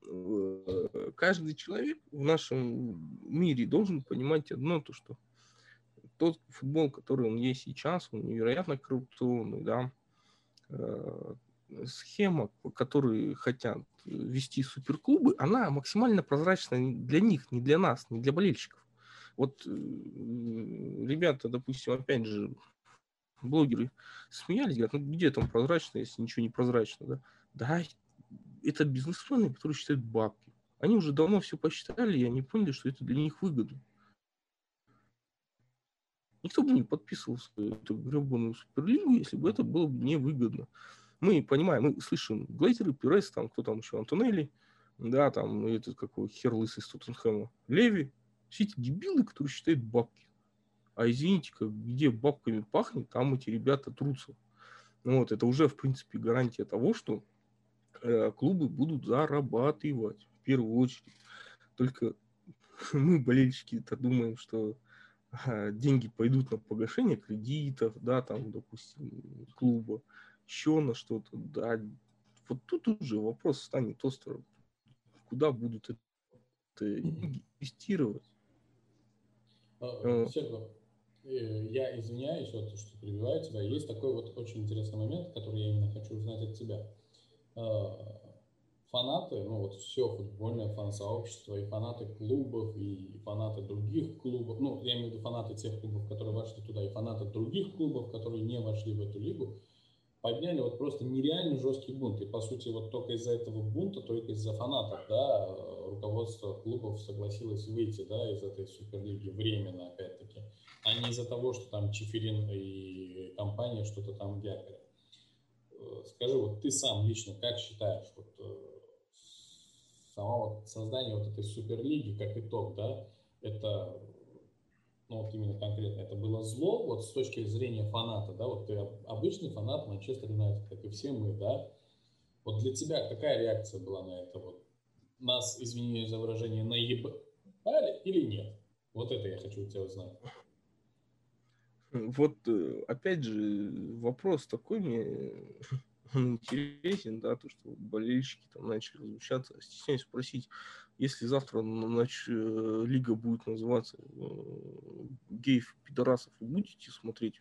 Э, каждый человек в нашем мире должен понимать одно, то что тот футбол, который он есть сейчас, он невероятно коррупционный, да, э, схема, которую хотят вести суперклубы, она максимально прозрачна для них, не для нас, не для болельщиков. Вот э, ребята, допустим, опять же, блогеры смеялись, говорят, ну где там прозрачно, если ничего не прозрачно, да? Да, это бизнесмены, которые считают бабки. Они уже давно все посчитали, и они поняли, что это для них выгодно. Никто бы не подписывался эту гребаную суперлигу, если бы это было бы невыгодно. Мы понимаем, мы слышим Глейзеры, Пирес, там кто там еще, Антонелли, да, там этот какой хер лысый из Тоттенхэма, Леви. Все эти дебилы, которые считают бабки. А извините, как, где бабками пахнет, там эти ребята трутся. Ну, вот, это уже, в принципе, гарантия того, что э, клубы будут зарабатывать в первую очередь. Только (laughs) мы, болельщики-то, думаем, что а, деньги пойдут на погашение кредитов, да, там, допустим, клуба, еще на что-то, да. Вот тут уже вопрос станет острым. Куда будут это инвестировать?
А, Сергей, Э, я извиняюсь, вот, что перебиваю тебя. Есть такой вот очень интересный момент, который я именно хочу узнать от тебя. Э, фанаты, ну вот все футбольное фан-сообщество, и фанаты клубов, и фанаты других клубов, ну, я имею в виду фанаты тех клубов, которые вошли туда, и фанаты других клубов, которые не вошли в эту лигу, подняли вот просто нереально жесткий бунт. И, по сути, вот только из-за этого бунта, только из-за фанатов, да, руководство клубов согласилось выйти, да, из этой суперлиги временно, опять-таки а не из-за того, что там Чеферин и компания что-то там дякали. Э, скажи, вот ты сам лично как считаешь, вот э, само вот создание вот этой суперлиги как итог, да, это, ну вот именно конкретно, это было зло, вот с точки зрения фаната, да, вот ты обычный фанат Манчестер Юнайтед, как и все мы, да, вот для тебя какая реакция была на это? Вот нас, извини за выражение, наебали или нет? Вот это я хочу у тебя узнать.
Вот, э, опять же, вопрос такой мне (laughs) интересен, да, то, что болельщики там начали возмущаться. Стесняюсь спросить, если завтра нач... Э, лига будет называться э, геев пидорасов, вы будете смотреть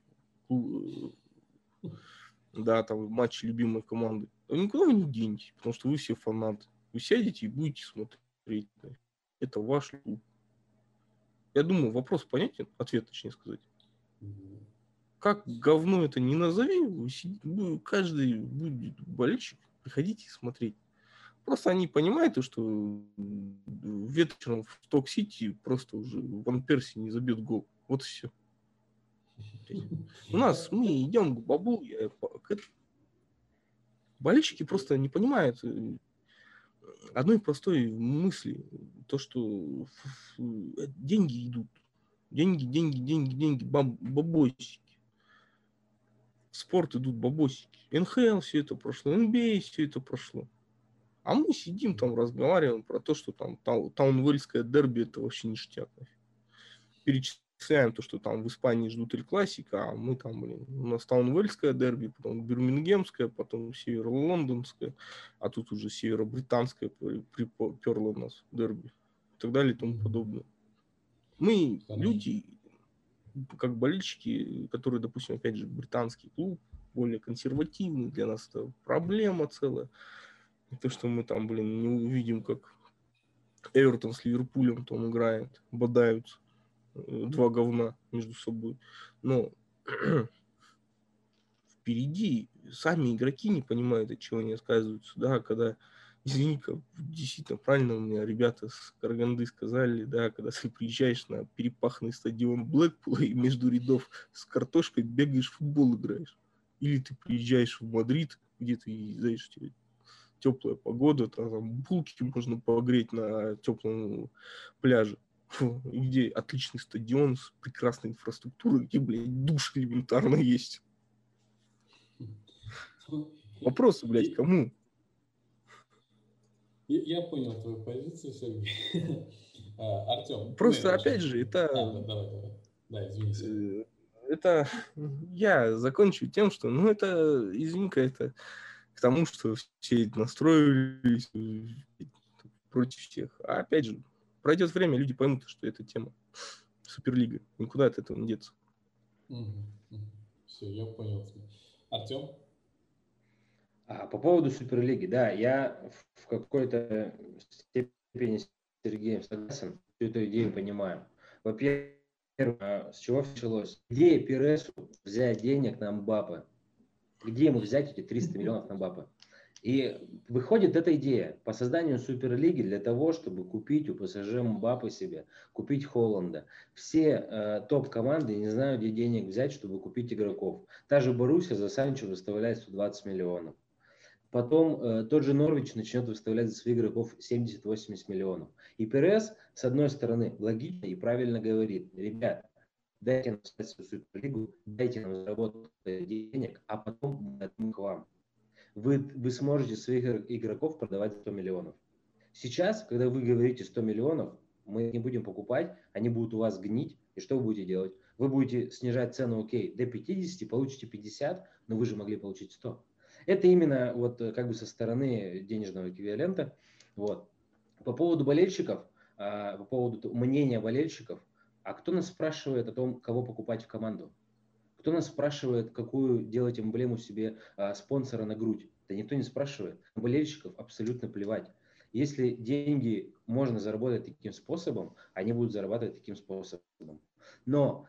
да, там матч любимой команды? Никуда вы не денетесь, потому что вы все фанаты. Вы сядете и будете смотреть. Это ваш клуб. Я думаю, вопрос понятен, ответ точнее сказать как говно это не назови, каждый будет болельщик, приходите смотреть. Просто они понимают, что вечером в Ток-Сити просто уже Ван Перси не забьет гол. Вот и все. У нас мы идем к бабу. Болельщики просто не понимают э, одной простой мысли. То, что деньги идут Деньги, деньги, деньги, деньги, баб, бабосики. В спорт идут бабосики. НХЛ все это прошло, НБА все это прошло. А мы сидим там, разговариваем про то, что там таунвельское дерби это вообще ништяк. Перечисляем то, что там в Испании ждут Эль Классика, а мы там, блин, у нас таунвельское дерби, потом бирмингемское, потом северо-лондонское, а тут уже северо-британское приперло у нас дерби и так далее и тому подобное. Мы люди, как болельщики, которые, допустим, опять же, британский клуб, более консервативный, для нас это проблема целая. То, что мы там, блин, не увидим, как Эвертон с Ливерпулем там играет, бодаются, э, два говна между собой. Но (clears throat) впереди сами игроки не понимают, от чего они отказываются, да, когда извини, как действительно правильно у меня ребята с Караганды сказали, да, когда ты приезжаешь на перепаханный стадион Блэкпула и между рядов с картошкой бегаешь, футбол играешь. Или ты приезжаешь в Мадрид, где ты, знаешь, теплая погода, там, там булки можно погреть на теплом пляже, где отличный стадион с прекрасной инфраструктурой, где, блядь, душ элементарно есть. Вопросы, блядь, кому?
Я, понял твою позицию, Сергей. (laughs) а, Артем.
Просто, опять же, это... А,
да, давай, давай. Да, извини.
Э, это... Я закончу тем, что, ну, это, извини это к тому, что все настроились против всех. А опять же, пройдет время, люди поймут, что это тема Суперлига. Никуда от этого не деться.
Угу. Все, я понял. Артем?
А, по поводу Суперлиги, да, я в какой-то степени с Сергеем согласен, всю эту идею понимаю. Во-первых, а, с чего началось? Идея Пиресу взять денег на Мбаппе. Где ему взять эти 300 миллионов на Мбаппе? И выходит эта идея по созданию Суперлиги для того, чтобы купить у ПСЖ Мбаппе себе, купить Холланда. Все э, топ-команды не знают, где денег взять, чтобы купить игроков. Та же Боруссия за Санчо выставляет 120 миллионов. Потом э, тот же Норвич начнет выставлять за своих игроков 70-80 миллионов. И Перес, с одной стороны, логично и правильно говорит, ребят, дайте нам стать суперлигу, дайте нам заработать денег, а потом мы к вам. Вы, вы сможете своих игроков продавать за 100 миллионов. Сейчас, когда вы говорите 100 миллионов, мы не будем покупать, они будут у вас гнить, и что вы будете делать? Вы будете снижать цену, окей, до 50, получите 50, но вы же могли получить 100. Это именно вот э, как бы со стороны денежного эквивалента. Вот. По поводу болельщиков, а, по поводу мнения болельщиков, а кто нас спрашивает о том, кого покупать в команду? Кто нас спрашивает, какую делать эмблему себе а, спонсора на грудь? Да никто не спрашивает. Болельщиков абсолютно плевать. Если деньги можно заработать таким способом, они будут зарабатывать таким способом. Но,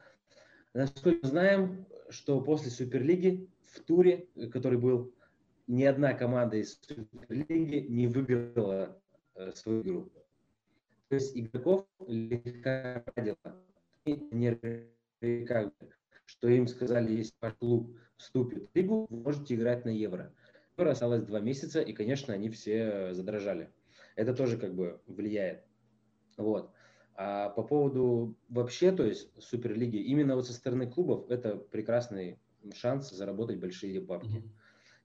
насколько знаем, что после Суперлиги в туре, который был, ни одна команда из Суперлиги не выиграла э, свою игру. То есть игроков легкорадило. Не как что им сказали, если ваш клуб вступит в лигу, вы можете играть на евро. Евро осталось два месяца, и, конечно, они все задрожали. Это тоже как бы влияет. Вот. А по поводу вообще, то есть Суперлиги, именно вот со стороны клубов, это прекрасный шанс заработать большие бабки.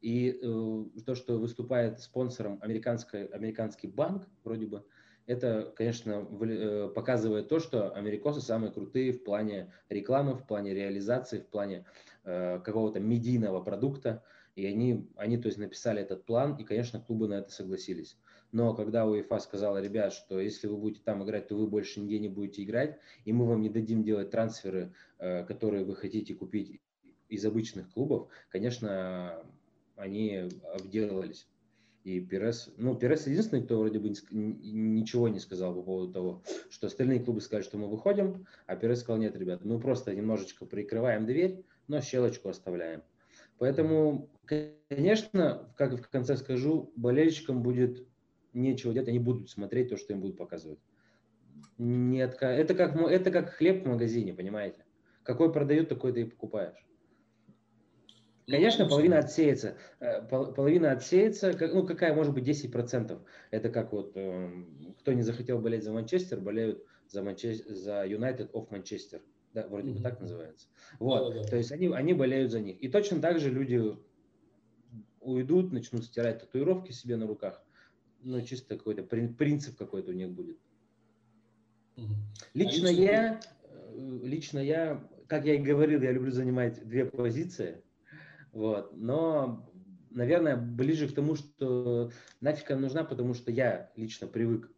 И э, то, что выступает спонсором американский банк, вроде бы, это, конечно, э, показывает то, что америкосы самые крутые в плане рекламы, в плане реализации, в плане э, какого-то медийного продукта. И они, они, то есть, написали этот план, и, конечно, клубы на это согласились. Но когда УЕФА сказала, ребят, что если вы будете там играть, то вы больше нигде не будете играть, и мы вам не дадим делать трансферы, э, которые вы хотите купить из обычных клубов, конечно, они обделались. И Перес, ну, Перес единственный, кто вроде бы ничего не сказал по поводу того, что остальные клубы сказали, что мы выходим, а Перес сказал, нет, ребят, мы просто немножечко прикрываем дверь, но щелочку оставляем. Поэтому, конечно, как в конце скажу, болельщикам будет нечего делать, они будут смотреть то, что им будут показывать. Нет, это как, это как хлеб в магазине, понимаете? Какой продают, такой ты и покупаешь. Конечно, половина отсеется. Э, половина отсеется, ну какая может быть 10%. Это как вот, эм, кто не захотел болеть за Манчестер, болеют за, Манчестер, за United of Manchester. Да, вроде бы mm-hmm. так называется. Вот, да, да. то есть они, они болеют за них. И точно так же люди уйдут, начнут стирать татуировки себе на руках. Ну, чисто какой-то принцип какой-то у них будет. Mm-hmm. Лично а я, э, лично я, как я и говорил, я люблю занимать две позиции – вот. Но, наверное, ближе к тому, что нафиг она нужна, потому что я лично привык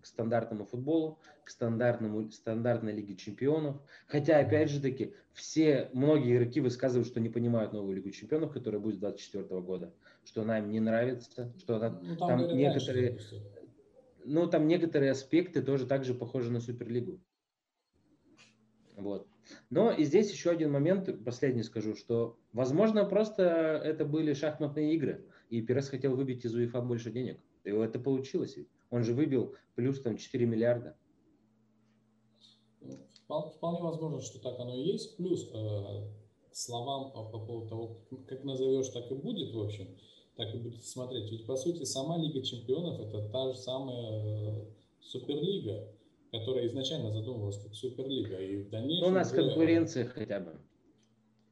к стандартному футболу. к стандартному, стандартной Лиге Чемпионов. Хотя, опять же таки, все, многие игроки высказывают, что не понимают новую Лигу Чемпионов, которая будет с 2024 года, что она им не нравится, что она, ну, там, там некоторые, ну, там некоторые аспекты тоже также похожи на Суперлигу. Вот. Но и здесь еще один момент, последний скажу, что, возможно, просто это были шахматные игры, и Перес хотел выбить из УЕФА больше денег. И это получилось. Он же выбил плюс там 4 миллиарда.
Вполне возможно, что так оно и есть. Плюс э, словам по, по поводу того, как назовешь, так и будет, в общем, так и будет смотреть. Ведь, по сути, сама Лига Чемпионов – это та же самая э, Суперлига, которая изначально задумывалась как Суперлига. И в дальнейшем...
Ну, у нас уже, конкуренция хотя бы.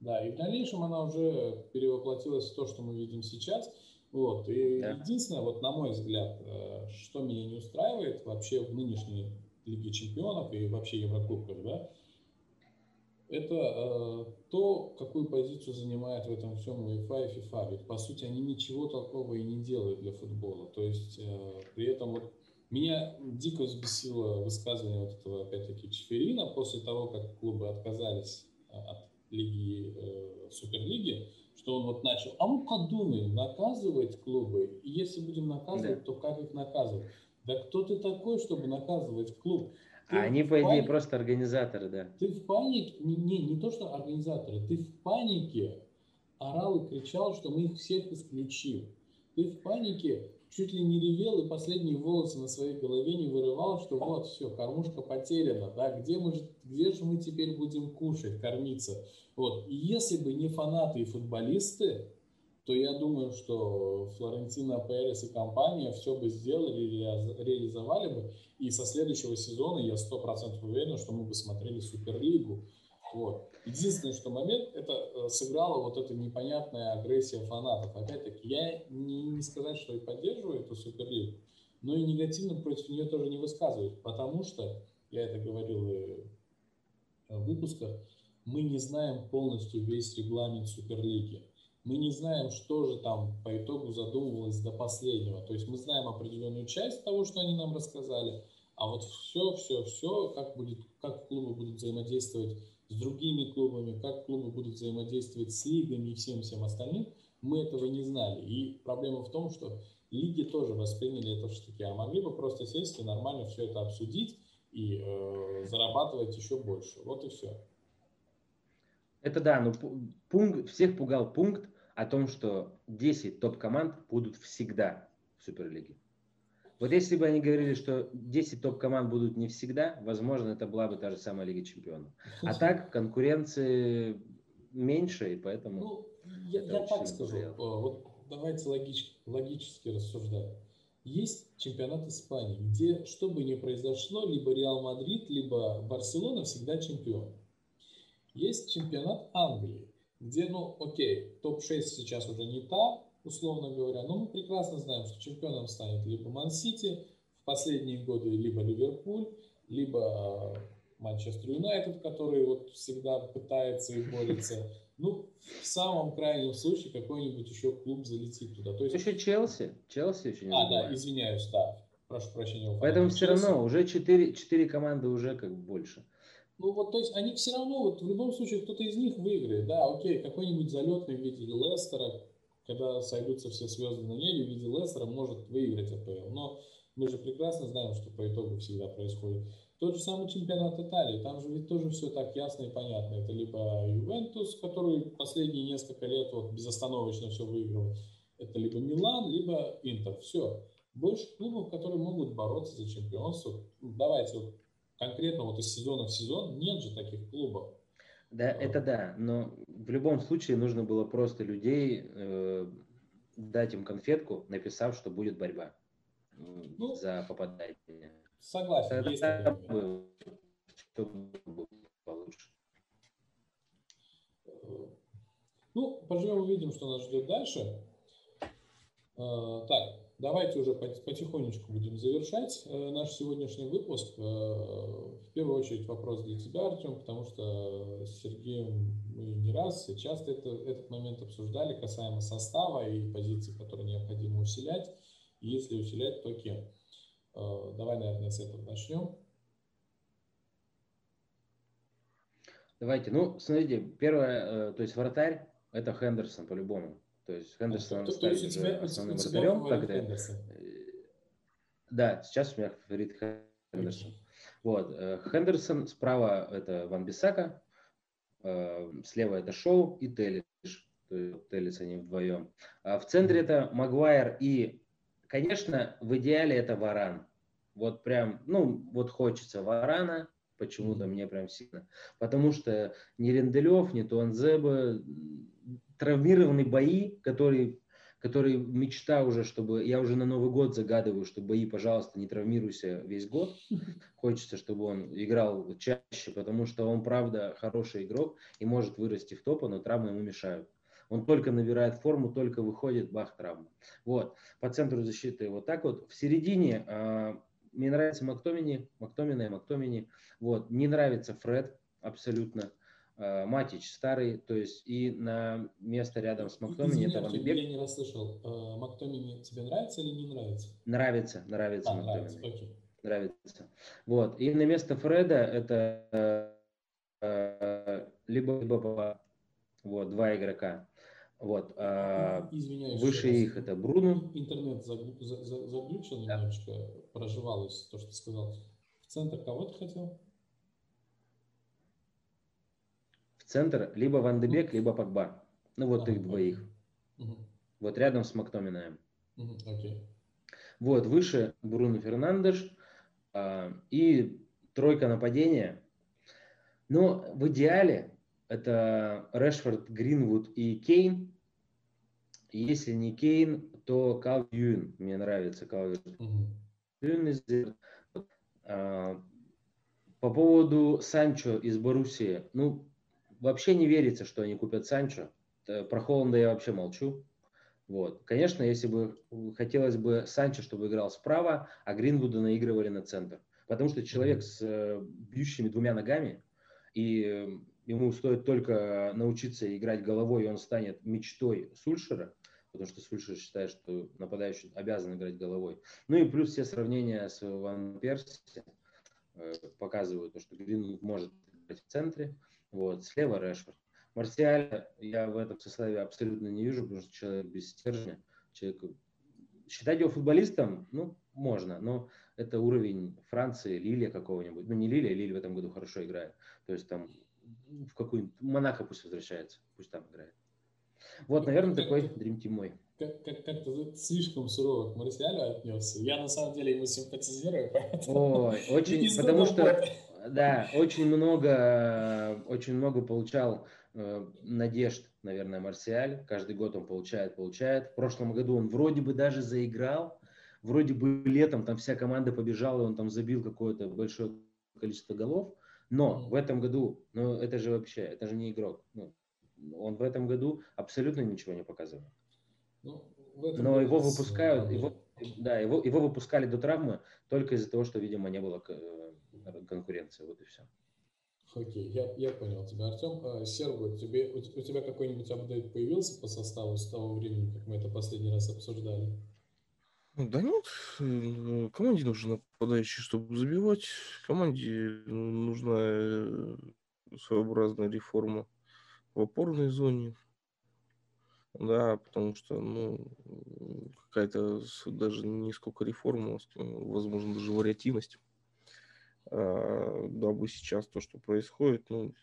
Да, и в дальнейшем она уже перевоплотилась в то, что мы видим сейчас. Вот. И да. единственное, вот на мой взгляд, э, что меня не устраивает вообще в нынешней Лиге Чемпионов и вообще Еврокубках, да, это э, то, какую позицию занимает в этом всем УЕФА и ФИФА. Ведь, по сути, они ничего такого и не делают для футбола. То есть, э, при этом вот меня дико взбесило высказывание вот этого, опять-таки, Чеферина после того, как клубы отказались э, от лиги, э, Суперлиги, что он вот начал, а мы подумаем, наказывать клубы, и если будем наказывать, да. то как их наказывать? Да кто ты такой, чтобы наказывать клуб?
Ты а они, по идее, панике, просто организаторы, да.
Ты в панике, не, не, не то, что организаторы, ты в панике орал и кричал, что мы их всех исключим. Ты в панике чуть ли не ревел и последние волосы на своей голове не вырывал, что вот, все, кормушка потеряна, да, где, мы, где же мы теперь будем кушать, кормиться. Вот. И если бы не фанаты и футболисты, то я думаю, что Флорентина Перес и компания все бы сделали, реализовали бы. И со следующего сезона я сто процентов уверен, что мы бы смотрели Суперлигу. Вот. Единственный, что момент, это э, сыграла вот эта непонятная агрессия фанатов. Опять-таки, я не, не сказать, что я поддерживаю эту Суперлигу, но и негативно против нее тоже не высказываюсь, потому что, я это говорил и в выпусках, мы не знаем полностью весь регламент Суперлиги мы не знаем, что же там по итогу задумывалось до последнего. То есть мы знаем определенную часть того, что они нам рассказали, а вот все, все, все, как, будет, как клубы будут взаимодействовать с другими клубами, как клубы будут взаимодействовать с лигами и всем-всем остальным, мы этого не знали. И проблема в том, что лиги тоже восприняли это в штыки, а могли бы просто сесть и нормально все это обсудить и э, зарабатывать еще больше. Вот и все.
Это да, но пункт, всех пугал пункт о том, что 10 топ-команд будут всегда в Суперлиге. Вот если бы они говорили, что 10 топ-команд будут не всегда, возможно, это была бы та же самая Лига Чемпионов. А так конкуренции меньше, и поэтому...
Ну, я, я так скажу. Приятно. Вот давайте логич, логически рассуждать. Есть чемпионат Испании, где, что бы ни произошло, либо Реал Мадрид, либо Барселона всегда чемпион. Есть чемпионат Англии, где, ну, окей, топ-6 сейчас уже не та, условно говоря, но мы прекрасно знаем, что чемпионом станет либо Ман-Сити в последние годы, либо Ливерпуль, либо Манчестер Юнайтед, который вот всегда пытается и борется. Ну, в самом крайнем случае какой-нибудь еще клуб залетит туда.
То есть... Еще Челси. Челси еще не
А, да, извиняюсь, да. Прошу прощения.
Поэтому все равно уже 4, 4 команды уже как больше.
Ну вот, то есть они все равно, вот в любом случае кто-то из них выиграет, да, окей, какой-нибудь залетный в виде Лестера, когда сойдутся все звезды на небе, в виде Лестера может выиграть АПЛ, но мы же прекрасно знаем, что по итогу всегда происходит. Тот же самый чемпионат Италии, там же ведь тоже все так ясно и понятно. Это либо Ювентус, который последние несколько лет вот безостановочно все выигрывает, это либо Милан, либо Интер. Все. Больше клубов, которые могут бороться за чемпионство. Ну, давайте вот конкретно вот из сезона в сезон нет же таких клубов.
Да, это да, но в любом случае нужно было просто людей э, дать им конфетку, написав, что будет борьба ну, за попадание.
Согласен, Тогда есть такое.
получше.
Ну, поживем увидим, что нас ждет дальше. Э, так, давайте уже потихонечку будем завершать э, наш сегодняшний выпуск. Э, в первую очередь вопрос для тебя, Артем, потому что с Сергеем мы не раз и часто это, этот момент обсуждали касаемо состава и позиций, которые необходимо усилять. И если усилять, то кем? Э, давай, наверное, с этого начнем.
Давайте. Ну, смотрите, первое, то есть вратарь – это Хендерсон по-любому. То есть Хендерсон
то, то есть у тебя, основным вратарем. Как Хендерсон.
Да, сейчас у меня фаворит Хендерсон. Вот, э, Хендерсон, справа это Ван Бисака, э, слева это Шоу и Теллиш. Теллис они вдвоем. А в центре это Магуайр и, конечно, в идеале это Варан. Вот прям, ну, вот хочется Варана, почему-то мне прям сильно. Потому что ни Ренделев, ни Туанзеба, травмированные бои, которые, которые мечта уже, чтобы, я уже на Новый год загадываю, что бои, пожалуйста, не травмируйся весь год. Хочется, чтобы он играл чаще, потому что он, правда, хороший игрок и может вырасти в топа, но травмы ему мешают. Он только набирает форму, только выходит, бах, травма. Вот, по центру защиты вот так вот. В середине а, мне нравится Мактомини, Мактомина и Мактомини. Вот. Не нравится Фред абсолютно. Uh, Матич старый, то есть и на место рядом с Мактомини
это Ван Я не расслышал. Uh, Мактомини тебе нравится или не нравится?
Нравится, нравится
а, Нравится, окей.
Нравится. Вот. И на место Фреда это uh, либо, либо вот, два игрока. Вот. А
Извиняюсь,
выше их это Бруно.
Интернет заглючил да. немножечко, проживалось то, что ты сказал. В центр кого ты хотел?
В центр либо Ван Дебек, либо Пакба. Ну вот а, их двоих. Угу. Вот рядом с Мактоминаем.
Угу, окей.
Вот выше Бруно Фернандеш а, и тройка нападения. Но в идеале это Решфорд, Гринвуд и Кейн. Если не Кейн, то Кал Юин. Мне нравится Кал Юин. А, по поводу Санчо из Боруссии. Ну, вообще не верится, что они купят Санчо. Про Холланда я вообще молчу. Вот. Конечно, если бы хотелось бы Санчо, чтобы играл справа, а Гринвуда наигрывали на центр. Потому что человек с э, бьющими двумя ногами и ему стоит только научиться играть головой, и он станет мечтой Сульшера, потому что Сульшер считает, что нападающий обязан играть головой. Ну и плюс все сравнения с Ван Перси э, показывают, что Грин может играть в центре, вот, слева Решфорд. Марсиаль я в этом составе абсолютно не вижу, потому что человек без стержня, человек считать его футболистом, ну, можно, но это уровень Франции, Лилия какого-нибудь. Ну, не Лилия, Лилия в этом году хорошо играет. То есть там в какую-нибудь... Монако пусть возвращается, пусть там играет. Вот, наверное, как такой Dream Team мой.
Как, как, как-то слишком сурово к Марсиалю отнесся. Я на самом деле ему симпатизирую, (laughs) поэтому...
Ой, очень, потому что, да, очень много, очень много получал э, надежд, наверное, Марсиаль. Каждый год он получает, получает. В прошлом году он вроде бы даже заиграл, вроде бы летом там вся команда побежала, он там забил какое-то большое количество голов. Но в этом году, ну это же вообще, это же не игрок. Ну, он в этом году абсолютно ничего не показывал. Ну, Но его выпускают, его, да, его, его выпускали до травмы только из-за того, что, видимо, не было э, конкуренции. Вот и все.
Окей, я, я понял тебя, Артем. А, Серго, тебе, у, у тебя какой-нибудь апдейт появился по составу с того времени, как мы это последний раз обсуждали?
Да нет, э, команде нужен нападающий, чтобы забивать. Команде нужна э, своеобразная реформа в опорной зоне. Да, потому что, ну, какая-то даже не сколько реформа, а возможно, даже вариативность. А, дабы сейчас то, что происходит, ну,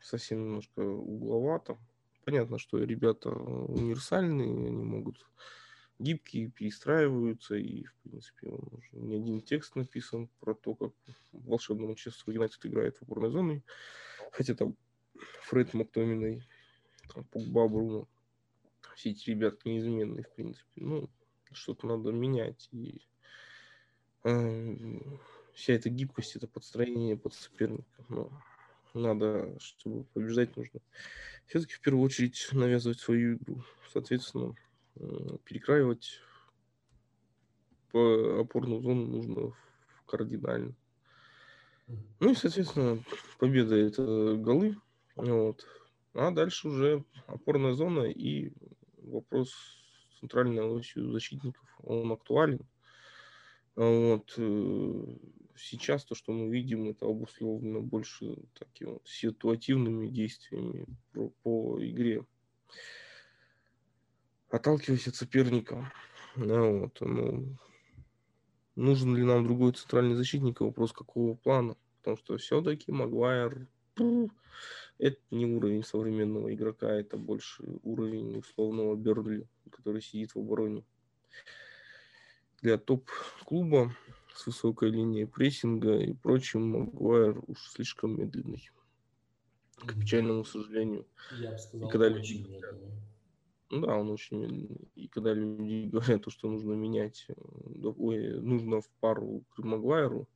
совсем немножко угловато. Понятно, что ребята универсальные, они могут гибкие, перестраиваются, и, в принципе, уже не один текст написан про то, как волшебный Манчестер Юнайтед играет в опорной зоне, хотя там Фред Мактоминой, там, Погба, Бруно, все эти ребята неизменные, в принципе. Ну, что-то надо менять, и э, вся эта гибкость, это подстроение под соперника, но надо, чтобы побеждать, нужно все-таки в первую очередь навязывать свою игру. Соответственно, Э, перекраивать по опорную зону нужно кардинально. Ну и, соответственно, победа это голы. Вот. А дальше уже опорная зона и вопрос центральной осью защитников. Он актуален. Вот. Сейчас то, что мы видим, это обусловлено больше такими вот ситуативными действиями по, по игре. Отталкиваясь от соперника. Ну, вот, ну, нужен ли нам другой центральный защитник, вопрос какого плана. Потому что все-таки Магуайр это не уровень современного игрока, это больше уровень условного Бернли, который сидит в обороне. Для топ-клуба с высокой линией прессинга и прочим Магуайр уж слишком медленный. К печальному сожалению.
Я бы сказал,
и когда люди...
медленный.
Ну да, он очень медленный. И когда люди (laughs) говорят, что нужно менять, э, ой, нужно в пару к Магуайру,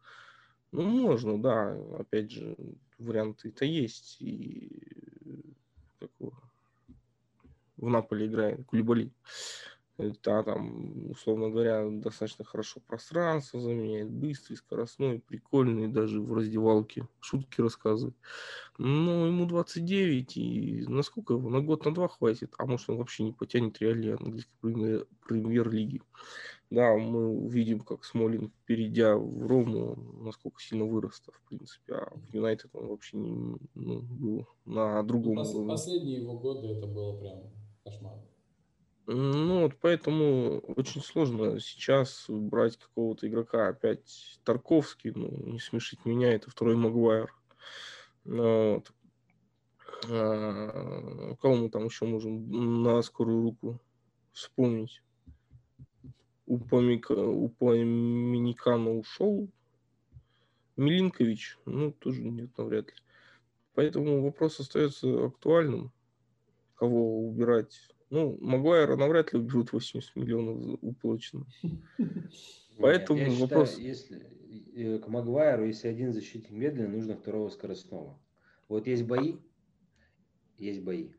ну, можно, да. Опять же, варианты-то есть. И как его, в Наполе играет Кулибали. Да, там, условно говоря, достаточно хорошо пространство заменяет, быстрый, скоростной, прикольный, даже в раздевалке шутки рассказывает. Но ему 29, и насколько его? На год, на два хватит, а может он вообще не потянет реалии английской премьер-лиги. Да, мы видим, как Смолин, перейдя в Рому, насколько сильно вырос в принципе, а в Юнайтед он вообще не ну, был на другом
пос-
уровне.
Последние его годы это было прям кошмар.
Ну, вот поэтому очень сложно сейчас брать какого-то игрока. Опять Тарковский, ну, не смешить меня, это второй Магуайр. Ну, Вот. А, кого мы там еще можем на скорую руку вспомнить? Упомика, Упоминикана ушел. Милинкович, ну, тоже нет, навряд ли. Поэтому вопрос остается актуальным. Кого убирать? Ну, Магуайра навряд ли уберут 80 миллионов уплачено. (laughs) Поэтому
я считаю,
вопрос-
если э, к Магуайру, если один защитник медленный, нужно второго скоростного. Вот есть бои, есть бои,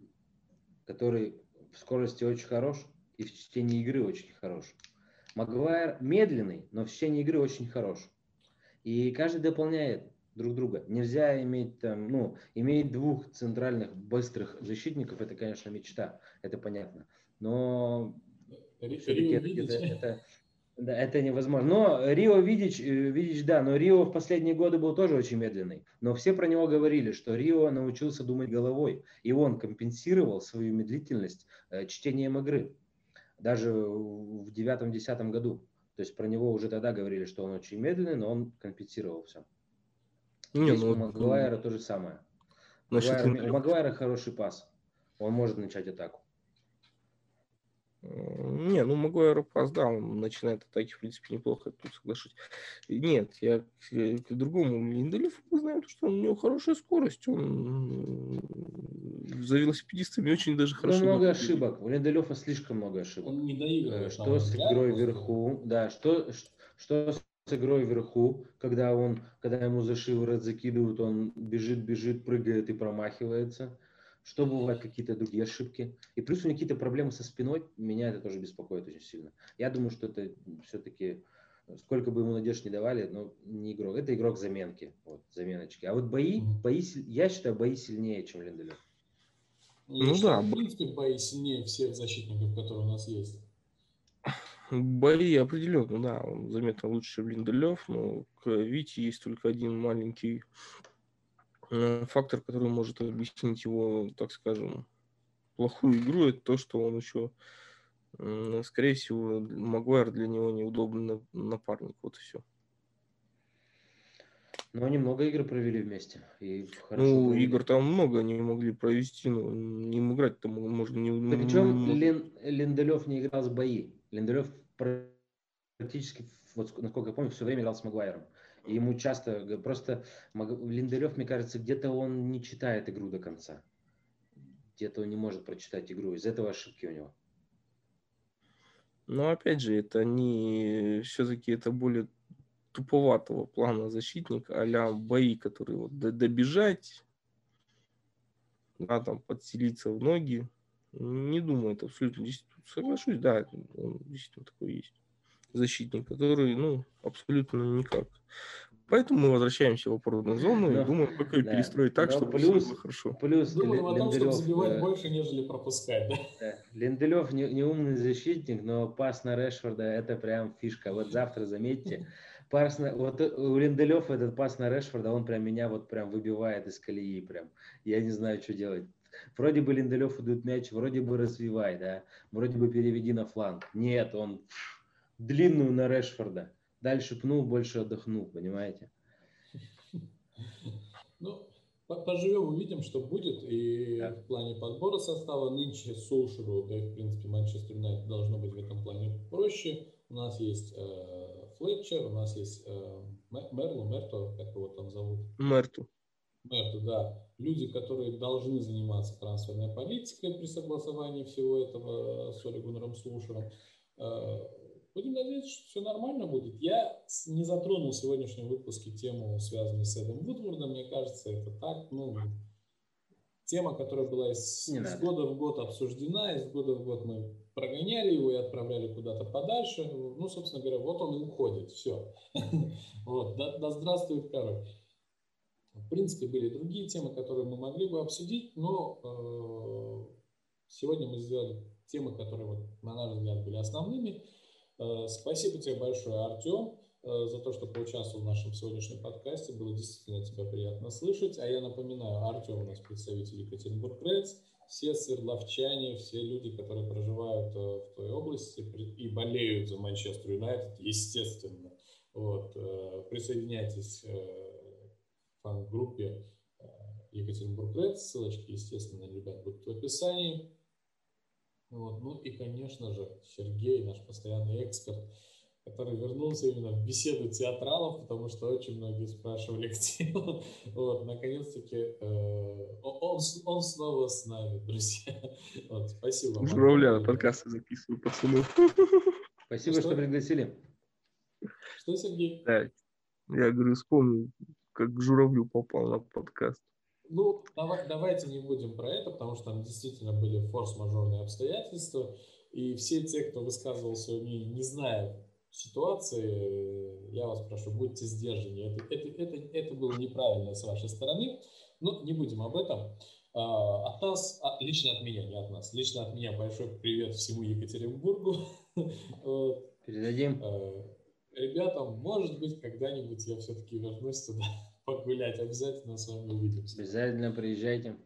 который в скорости очень хорош и в чтении игры очень хорош. Магуайр медленный, но в чтении игры очень хорош. И каждый дополняет друг друга. Нельзя иметь там, ну, иметь двух центральных быстрых защитников, это, конечно, мечта, это понятно. Но все-таки это, это- это- да, это невозможно. Но Рио Видич, э, Видич, да, но Рио в последние годы был тоже очень медленный. Но все про него говорили, что Рио научился думать головой. И он компенсировал свою медлительность э, чтением игры. Даже в девятом-десятом году. То есть про него уже тогда говорили, что он очень медленный, но он компенсировал все.
Не,
Здесь
ну
у
вот,
Магуайра то же самое.
насчет
Магуайр- у. Магуайра хороший пас. Он может начать атаку.
Э, Не, ну Магуайр пас, да, он начинает атаки, в принципе, неплохо, тут соглашусь. Нет, я к, э, к другому Линделеву мы знаем, что у него хорошая скорость, он за велосипедистами очень даже
Ну,
хорошо.
много
наблюдает.
ошибок. У Линделёва слишком много ошибок.
Он не
Э,
доигрывает. на
Что с игрой вверху, да, что, что с игрой вверху, когда он, когда ему за шиворот закидывают, он бежит, бежит, прыгает и промахивается. Что бывают какие-то другие ошибки. И плюс у него какие-то проблемы со спиной, меня это тоже беспокоит очень сильно. Я думаю, что это все-таки, сколько бы ему надежд не давали, но не игрок. Это игрок заменки, вот, заменочки. А вот бои, бои, я считаю, бои сильнее, чем Линделев.
Я
Ну
считаю,
да,
В принципе, бои сильнее всех защитников, которые у нас есть.
Бои определенно, да, он заметно лучше, Линделев, но к Вите есть только один маленький э, фактор, который может объяснить его, так скажем, плохую игру, это то, что он еще, скорее всего, Магуайр для него неудобный на- напарник, вот и все.
Но они много игр провели вместе. И
Ну,
провели.
игр там много не могли провести, но им играть там можно не...
Причем Лин, Линделев не играл с бои. Линделев практически, вот ск- насколько я помню, все время играл с Магуайром. И ему часто, просто Линделев, мне кажется, где-то он не читает игру до конца. Где-то он не может прочитать игру. Из этого ошибки у него.
Но опять же, это не все-таки это более туповатого плана защитник, а бои, которые вот добежать, да, там подселиться в ноги. Не думаю, это абсолютно действительно соглашусь, да, он действительно такой есть защитник, который, ну, абсолютно никак. Поэтому мы возвращаемся в опорную зону и
Но-
думаем, как ее
да.
перестроить так,
Но
чтобы
плюс-
все было хорошо.
Плюс
Думаем о том, чтобы забивать
э,
больше, нежели пропускать. да? (laughs)
Да. Линделев не, не умный защитник, но пас на Решфорда это прям фишка. Вот завтра заметьте, пас на, вот у Линделев этот пас на Решфорда, он прям меня вот прям выбивает из колеи прям. Я не знаю, что делать. Вроде бы Линделев идут мяч, вроде бы развивай, да, вроде бы переведи на фланг. Нет, он длинную на Решфорда. Дальше пнул, больше отдохнул, понимаете?
Ну, поживем, увидим, что будет. И да. в плане подбора состава нынче Солшеру, да и в принципе Манчестер Юнайтед должно быть в этом плане проще. У нас есть э, Флетчер, у нас есть э, Мерло, Мерто, как его там зовут?
Мерту.
Мерту, да. Люди, которые должны заниматься трансферной политикой при согласовании всего этого с Оли Гуннером Слушером. Э, Будем надеяться, что все нормально будет. Я не затронул в сегодняшнем выпуске тему, связанную с Эдом Вудвордом. Мне кажется, это так, ну, тема, которая была из, из года в год обсуждена, из года в год мы прогоняли его и отправляли куда-то подальше. Ну, собственно говоря, вот он и уходит, все. (laughs) Вот, да здравствует король. В принципе, были другие темы, которые мы могли бы обсудить, но э, сегодня мы сделали темы, которые, вот, на наш взгляд, были основными. Э, спасибо тебе большое, Артем, э, за то, что поучаствовал в нашем сегодняшнем подкасте. Было действительно тебя приятно слышать. А я напоминаю, Артем у нас представитель Екатеринбург Рейдс. Все свердловчане, все люди, которые проживают в той области и болеют за Манчестер Юнайтед, естественно. Вот, присоединяйтесь к фан-группе Екатеринбург Рейдс. Ссылочки, естественно, ребят, будут в описании. Вот. Ну и, конечно же, Сергей, наш постоянный эксперт, который вернулся именно в беседу театралов, потому что очень многие спрашивали, (laughs) где он. Вот, наконец-таки э, он, он снова с нами, друзья. Вот, спасибо.
Журавля подкасты записываю, пацаны.
Спасибо, что, что пригласили.
Что, Сергей?
Да, я говорю, вспомнил, как к Журавлю попал на подкаст.
Ну, давай, давайте не будем про это, потому что там действительно были форс-мажорные обстоятельства. И все те, кто высказывал свое мнение, не зная ситуации, я вас прошу, будьте сдержаны. Это, это, это, это было неправильно с вашей стороны. Но не будем об этом. А, от нас, а, лично от меня, не от нас, лично от меня большой привет всему Екатеринбургу. (laughs)
Передадим.
А, ребятам, может быть, когда-нибудь я все-таки вернусь туда погулять. Обязательно с вами увидимся.
Обязательно приезжайте.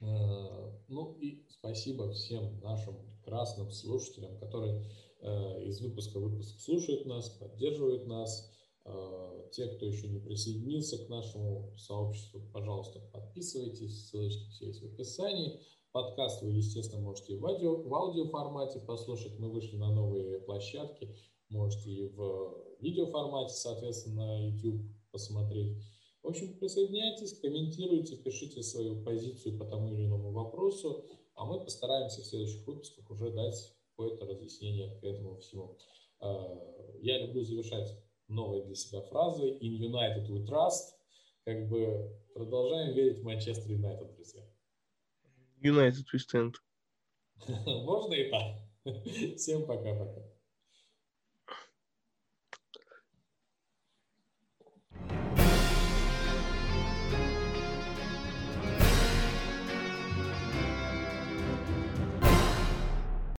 Э, ну и спасибо всем нашим прекрасным слушателям, которые э, из выпуска в выпуск слушают нас, поддерживают нас. Э, те, кто еще не присоединился к нашему сообществу, пожалуйста, подписывайтесь. Ссылочки все есть в описании. Подкаст вы, естественно, можете в, аудио, в аудиоформате послушать. Мы вышли на новые площадки. Можете и в видеоформате, соответственно, на YouTube посмотреть. В общем, присоединяйтесь, комментируйте, пишите свою позицию по тому или иному вопросу, а мы постараемся в следующих выпусках уже дать какое-то разъяснение к этому всему. А, я люблю завершать новые для себя фразы. In United we trust. Как бы продолжаем верить в Манчестер Юнайтед, друзья.
United we stand. (laughs)
Можно и так. Всем пока-пока.